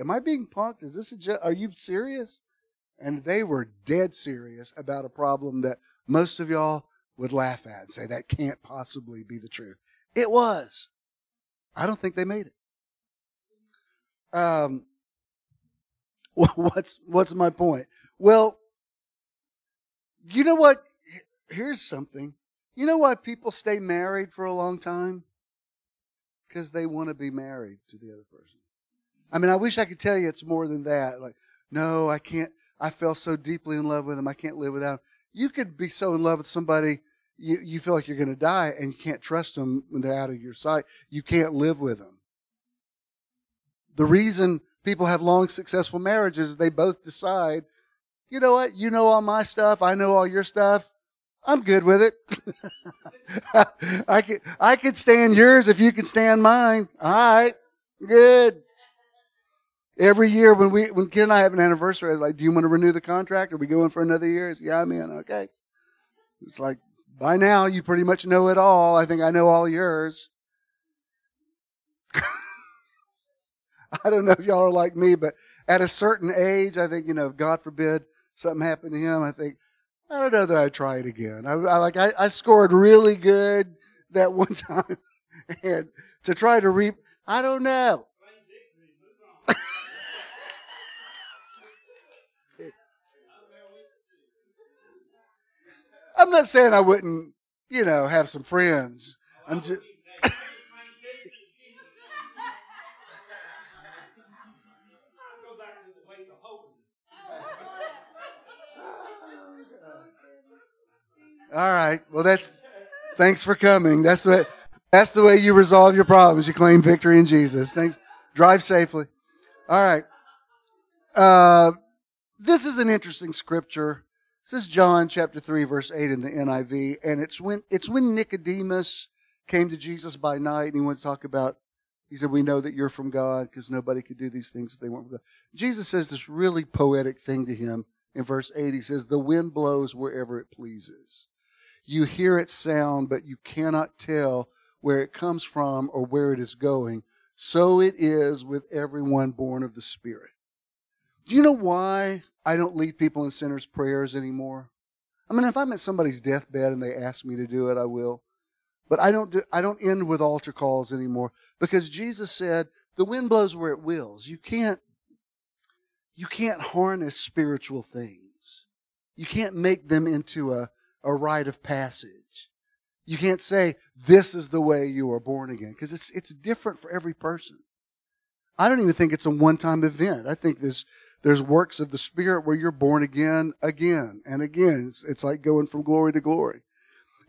"Am I being punked? Is this a? Jo- are you serious?" And they were dead serious about a problem that most of y'all would laugh at and say that can't possibly be the truth. It was. I don't think they made it. Um, *laughs* what's what's my point? Well, you know what? Here's something. You know why people stay married for a long time? Because they want to be married to the other person. I mean, I wish I could tell you it's more than that. Like, no, I can't. I fell so deeply in love with him. I can't live without him. You could be so in love with somebody you, you feel like you're going to die and you can't trust them when they're out of your sight. You can't live with them. The reason people have long, successful marriages is they both decide, you know what? You know all my stuff. I know all your stuff. I'm good with it. *laughs* I could, I could stand yours if you could stand mine. All right. Good. Every year when we, when Ken and I have an anniversary, I was like, do you want to renew the contract? Are we going for another year? Said, yeah, I'm in. Okay. It's like, by now, you pretty much know it all. I think I know all yours. *laughs* I don't know if y'all are like me, but at a certain age, I think, you know, God forbid something happened to him, I think, I don't know that I'd try it again. I, I like, I, I scored really good that *laughs* one time. and to try to reap, I don't know. I'm not saying I wouldn't, you know, have some friends. I'm just. All right. Well, that's thanks for coming. That's what that's the way you resolve your problems. You claim victory in Jesus. Thanks. Drive safely. All right. Uh, this is an interesting scripture. This is John chapter 3 verse 8 in the NIV and it's when it's when Nicodemus came to Jesus by night and he went to talk about he said we know that you're from God because nobody could do these things if they weren't from God. Jesus says this really poetic thing to him in verse 8 he says the wind blows wherever it pleases. You hear its sound but you cannot tell where it comes from or where it is going. So it is with everyone born of the Spirit. Do you know why I don't lead people in sinners' prayers anymore? I mean, if I'm at somebody's deathbed and they ask me to do it, I will. But I don't do, I don't end with altar calls anymore because Jesus said the wind blows where it wills. You can't you can't harness spiritual things. You can't make them into a, a rite of passage. You can't say this is the way you are born again because it's it's different for every person. I don't even think it's a one-time event. I think there's there's works of the Spirit where you're born again, again and again. It's, it's like going from glory to glory.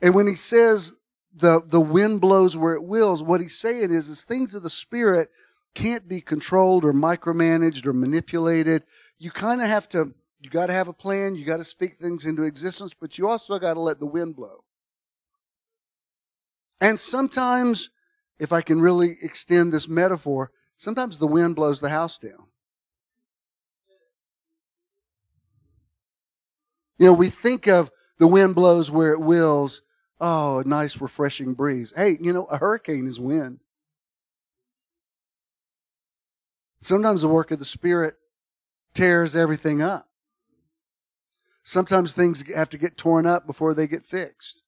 And when he says the, the wind blows where it wills, what he's saying is, is things of the Spirit can't be controlled or micromanaged or manipulated. You kind of have to, you got to have a plan. You got to speak things into existence, but you also got to let the wind blow. And sometimes, if I can really extend this metaphor, sometimes the wind blows the house down. You know, we think of the wind blows where it wills. Oh, a nice refreshing breeze. Hey, you know, a hurricane is wind. Sometimes the work of the Spirit tears everything up. Sometimes things have to get torn up before they get fixed.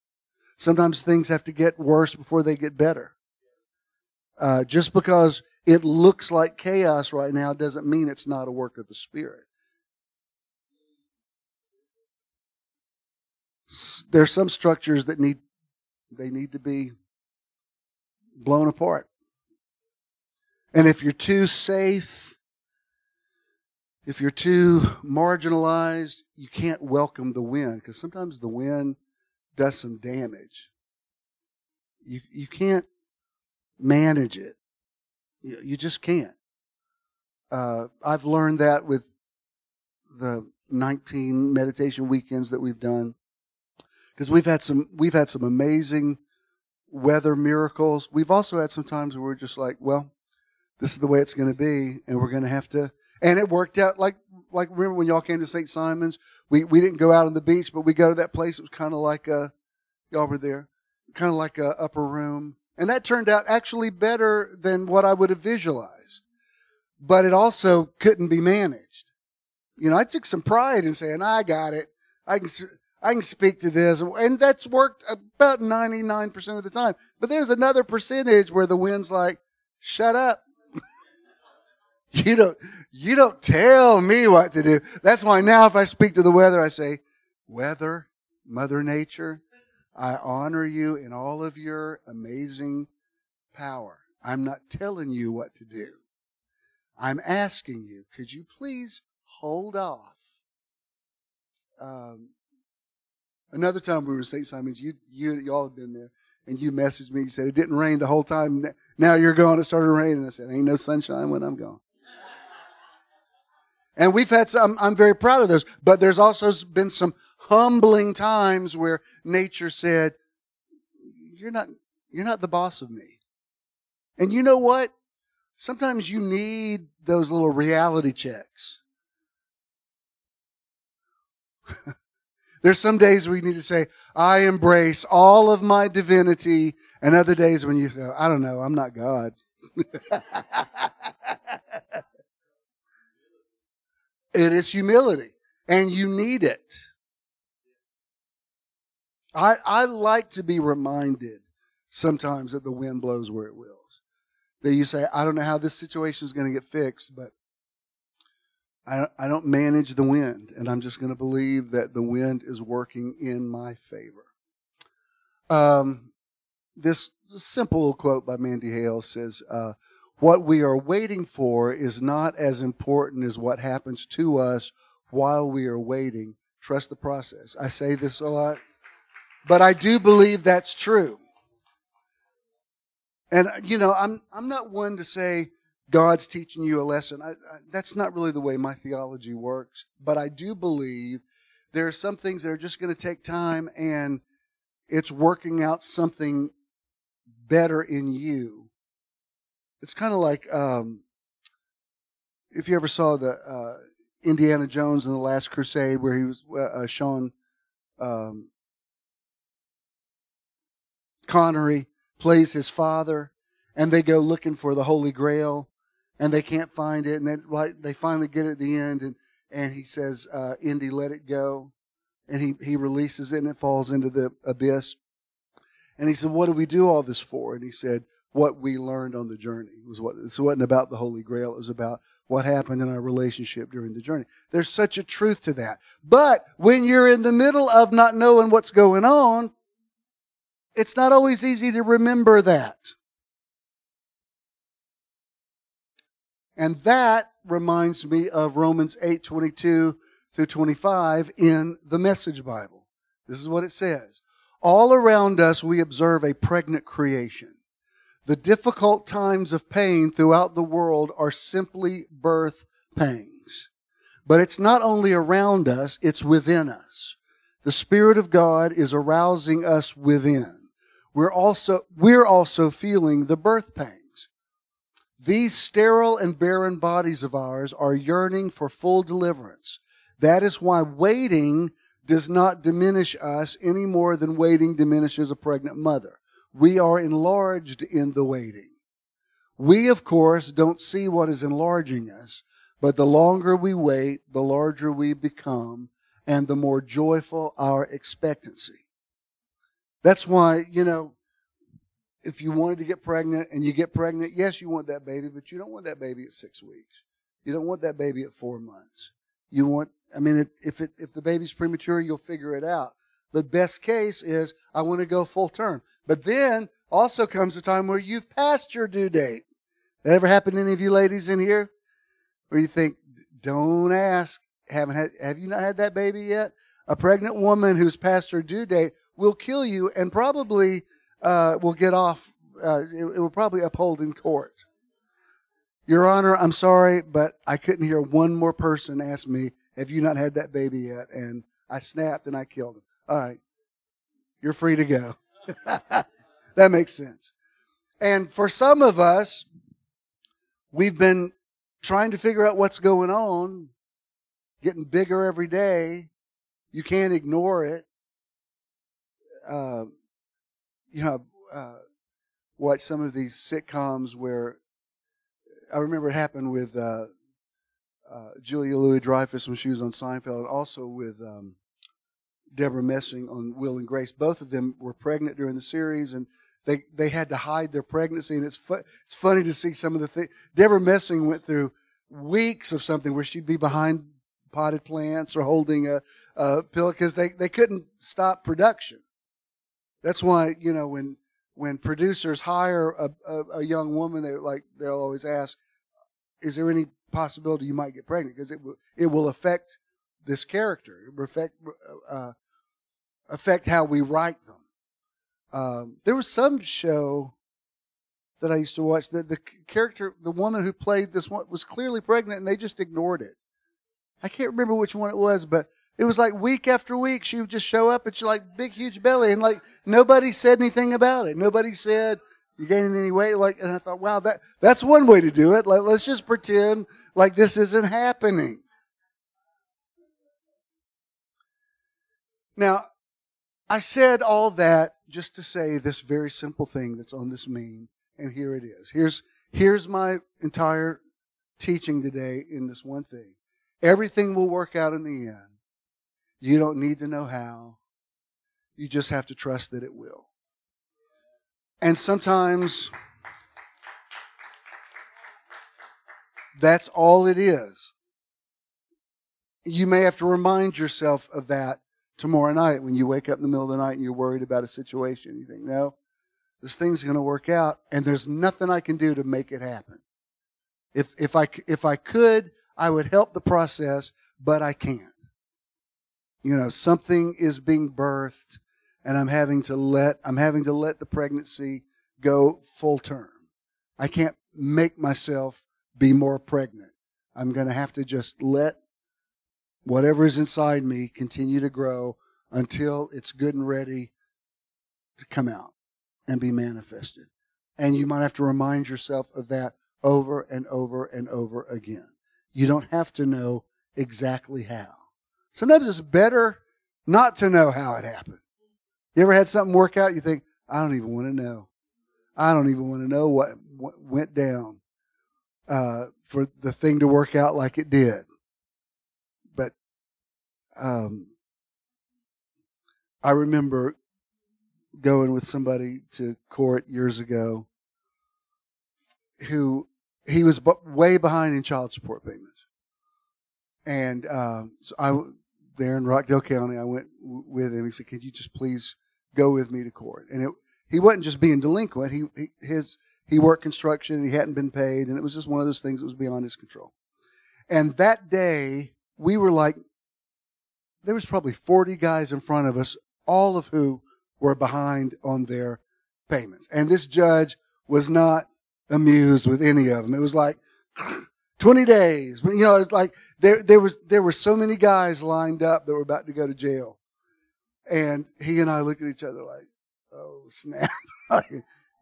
Sometimes things have to get worse before they get better. Uh, just because it looks like chaos right now doesn't mean it's not a work of the Spirit. There's some structures that need they need to be blown apart. And if you're too safe, if you're too marginalized, you can't welcome the wind because sometimes the wind does some damage. You you can't manage it. You, you just can't. Uh, I've learned that with the 19 meditation weekends that we've done because we've had some we've had some amazing weather miracles. We've also had some times where we're just like, well, this is the way it's going to be, and we're going to have to. And it worked out like like remember when y'all came to St. Simons? We we didn't go out on the beach, but we go to that place. It was kind of like uh, y'all were there. kind of like a upper room. And that turned out actually better than what I would have visualized. But it also couldn't be managed. You know, I took some pride in saying, I got it. I can, I can speak to this. And that's worked about 99% of the time. But there's another percentage where the wind's like, shut up. *laughs* you don't, you don't tell me what to do. That's why now if I speak to the weather, I say, weather, mother nature, I honor you in all of your amazing power. I'm not telling you what to do. I'm asking you, could you please hold off? Um, another time we were in St. Simons, you, you, y'all have been there, and you messaged me. You said it didn't rain the whole time. Now you're gone. It started raining. I said, ain't no sunshine when I'm gone. And we've had some, I'm very proud of those, but there's also been some humbling times where nature said, you're not, you're not the boss of me. And you know what? Sometimes you need those little reality checks. *laughs* There's some days where you need to say, I embrace all of my divinity, and other days when you go, I don't know, I'm not God. *laughs* it is humility, and you need it. I, I like to be reminded sometimes that the wind blows where it wills. That you say, I don't know how this situation is going to get fixed, but I, I don't manage the wind, and I'm just going to believe that the wind is working in my favor. Um, this simple quote by Mandy Hale says, uh, What we are waiting for is not as important as what happens to us while we are waiting. Trust the process. I say this a lot. But I do believe that's true. And, you know, I'm, I'm not one to say God's teaching you a lesson. I, I, that's not really the way my theology works. But I do believe there are some things that are just going to take time and it's working out something better in you. It's kind of like um, if you ever saw the uh, Indiana Jones in the Last Crusade, where he was uh, uh shown um, Connery plays his father, and they go looking for the Holy Grail, and they can't find it, and then right, they finally get it at the end, and and he says, uh, "Indy, let it go," and he he releases it, and it falls into the abyss. And he said, "What do we do all this for?" And he said, "What we learned on the journey was what it wasn't about the Holy Grail. It was about what happened in our relationship during the journey. There's such a truth to that. But when you're in the middle of not knowing what's going on, it's not always easy to remember that. And that reminds me of Romans 8 22 through 25 in the Message Bible. This is what it says. All around us, we observe a pregnant creation. The difficult times of pain throughout the world are simply birth pangs. But it's not only around us, it's within us. The Spirit of God is arousing us within we're also, we're also feeling the birth pangs. These sterile and barren bodies of ours are yearning for full deliverance. That is why waiting does not diminish us any more than waiting diminishes a pregnant mother. We are enlarged in the waiting. We, of course, don't see what is enlarging us, but the longer we wait, the larger we become, and the more joyful our expectancy. That's why, you know, if you wanted to get pregnant and you get pregnant, yes, you want that baby, but you don't want that baby at six weeks. You don't want that baby at four months. You want, I mean, if it, if the baby's premature, you'll figure it out. The best case is I want to go full term. But then also comes a time where you've passed your due date. That ever happened to any of you ladies in here? Where you think, don't ask, haven't had, have you not had that baby yet? A pregnant woman who's passed her due date will kill you and probably uh, will get off. Uh, it, it will probably uphold in court. Your Honor, I'm sorry, but I couldn't hear one more person ask me, "Have you not had that baby yet?" And I snapped and I killed him. All right, you're free to go. *laughs* that makes sense. And for some of us, we've been trying to figure out what's going on, getting bigger every day. You can't ignore it. Uh, you know, uh, watched some of these sitcoms where I remember it happened with uh, uh, Julia Louis Dreyfus when she was on Seinfeld, and also with um, Debra Messing on Will and Grace. Both of them were pregnant during the series, and they they had to hide their pregnancy. And it's fu- it's funny to see some of the things. Deborah Messing went through weeks of something where she'd be behind potted plants or holding a, a pill because they, they couldn't stop production. That's why you know when when producers hire a, a, a young woman, they like they'll always ask, "Is there any possibility you might get pregnant?" Because it will it will affect this character, it will affect uh, affect how we write them. Um, there was some show that I used to watch that the character, the woman who played this one, was clearly pregnant, and they just ignored it. I can't remember which one it was, but it was like week after week she would just show up and she like big huge belly and like nobody said anything about it. Nobody said you gaining any weight like and I thought, wow, that that's one way to do it. Like let's just pretend like this isn't happening. Now, I said all that just to say this very simple thing that's on this meme, and here it is. Here's here's my entire teaching today in this one thing. Everything will work out in the end. You don't need to know how. You just have to trust that it will. And sometimes that's all it is. You may have to remind yourself of that tomorrow night when you wake up in the middle of the night and you're worried about a situation. You think, no, this thing's going to work out and there's nothing I can do to make it happen. If, if I, if I could, I would help the process, but I can't. You know, something is being birthed and I'm having to let, I'm having to let the pregnancy go full term. I can't make myself be more pregnant. I'm going to have to just let whatever is inside me continue to grow until it's good and ready to come out and be manifested. And you might have to remind yourself of that over and over and over again. You don't have to know exactly how. Sometimes it's better not to know how it happened. You ever had something work out? You think, I don't even want to know. I don't even want to know what, what went down uh, for the thing to work out like it did. But um, I remember going with somebody to court years ago who he was way behind in child support payments. And um, so I, there in Rockdale County, I went with him. He said, "Could you just please go with me to court?" And it, he wasn't just being delinquent. He, he his he worked construction. He hadn't been paid, and it was just one of those things that was beyond his control. And that day, we were like, there was probably 40 guys in front of us, all of who were behind on their payments. And this judge was not amused with any of them. It was like *clears throat* 20 days. You know, it's like there, there was, there were so many guys lined up that were about to go to jail. And he and I looked at each other like, oh snap. *laughs*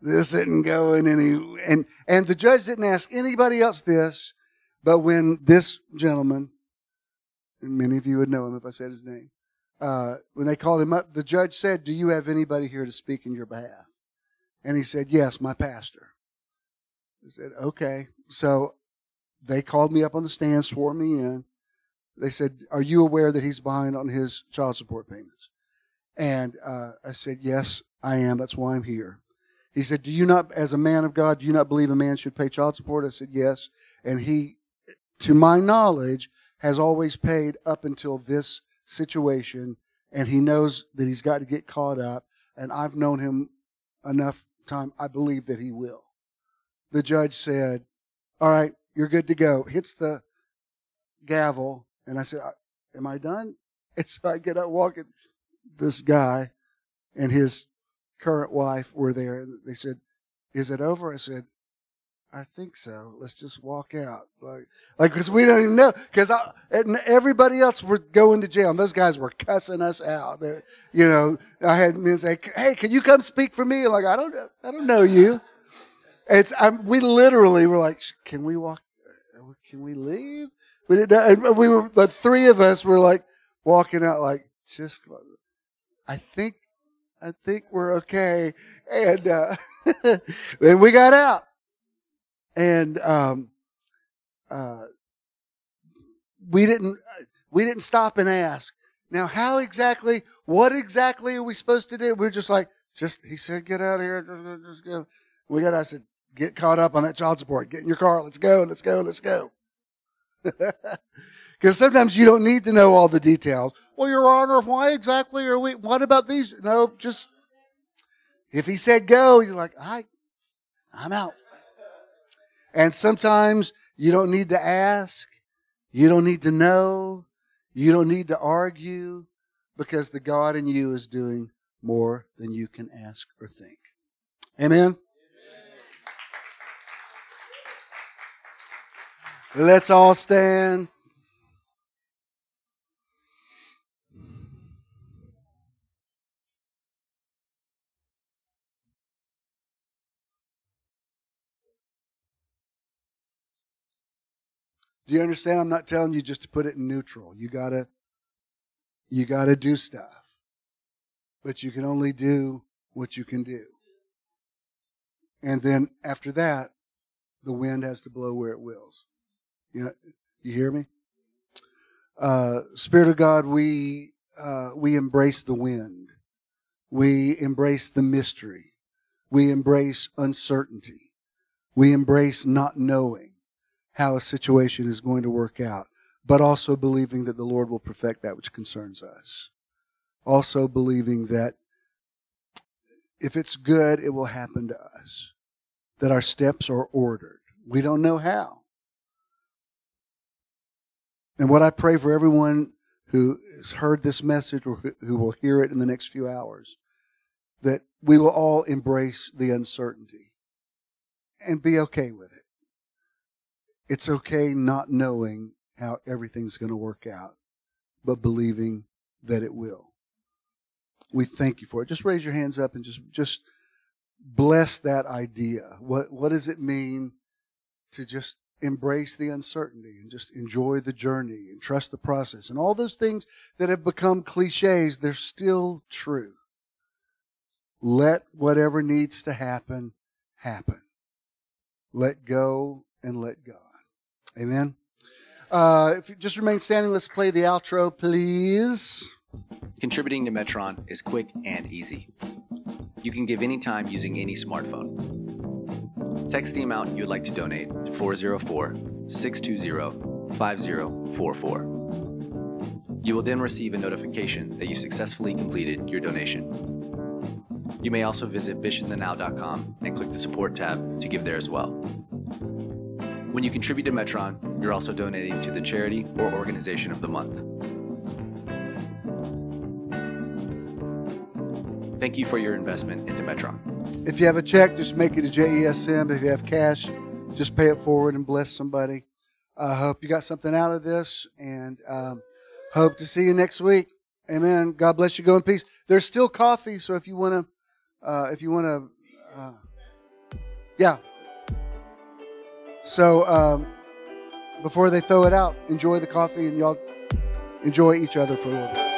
this isn't going any, and, and the judge didn't ask anybody else this, but when this gentleman, and many of you would know him if I said his name, uh, when they called him up, the judge said, Do you have anybody here to speak in your behalf? And he said, Yes, my pastor. I said, Okay. So they called me up on the stand, swore me in. They said, Are you aware that he's behind on his child support payments? And uh, I said, Yes, I am. That's why I'm here. He said, Do you not, as a man of God, do you not believe a man should pay child support? I said, Yes. And he, to my knowledge, has always paid up until this situation and he knows that he's got to get caught up and I've known him enough time I believe that he will. The judge said, "All right, you're good to go." Hits the gavel and I said, uh, "Am I done?" *laughs* And so I get up walking this guy and his current wife were there they said, "Is it over?" I said, I think so. Let's just walk out. Like, like, cause we don't even know. Cause everybody else were going to jail and those guys were cussing us out. They're, you know, I had men say, Hey, can you come speak for me? Like, I don't, I don't know you. It's, I'm, we literally were like, can we walk, can we leave? We didn't, and we were, the three of us were like walking out like, just, I think, I think we're okay. And, uh, *laughs* and we got out. And, um, uh, we didn't, we didn't stop and ask. Now, how exactly, what exactly are we supposed to do? We're just like, just, he said, get out of here. Just go. We got, I said, get caught up on that child support. Get in your car. Let's go. Let's go. Let's go. *laughs* Because sometimes you don't need to know all the details. Well, Your Honor, why exactly are we? What about these? No, just if he said go, you're like, right, I'm out. And sometimes you don't need to ask, you don't need to know, you don't need to argue, because the God in you is doing more than you can ask or think. Amen. Let's all stand. Do you understand? I'm not telling you just to put it in neutral. You gotta, you gotta do stuff. But you can only do what you can do. And then after that, the wind has to blow where it wills. You, you hear me? Uh, Spirit of God, we, uh, we embrace the wind. We embrace the mystery. We embrace uncertainty. We embrace not knowing how a situation is going to work out, but also believing that the Lord will perfect that which concerns us. Also believing that if it's good, it will happen to us. That our steps are ordered. We don't know how. And what I pray for everyone who has heard this message or who will hear it in the next few hours, that we will all embrace the uncertainty and be okay with it it's okay not knowing how everything's going to work out, but believing that it will. We thank you for it. Just raise your hands up and just just bless that idea. What what does it mean to just embrace the uncertainty and just enjoy the journey and trust the process and all those things that have become cliches, they're still true. Let whatever needs to happen happen. Let go and let God. Amen. Uh, if you just remain standing, let's play the outro, please. Contributing to Metron is quick and easy. You can give any time using any smartphone. Text the amount you would like to donate to 404 620 5044. You will then receive a notification that you successfully completed your donation. You may also visit bishinthenow.com and click the support tab to give there as well. When you contribute to Metron, you're also donating to the charity or organization of the month. Thank you for your investment into Metron. If you have a check, just make it a JESM. If you have cash, just pay it forward and bless somebody. I hope you got something out of this and um, hope to see you next week. Amen. God bless you. Go in peace. There's still coffee, so if you want to, uh, if you want to, uh, yeah, so um, before they throw it out, enjoy the coffee and y'all enjoy each other for a little bit.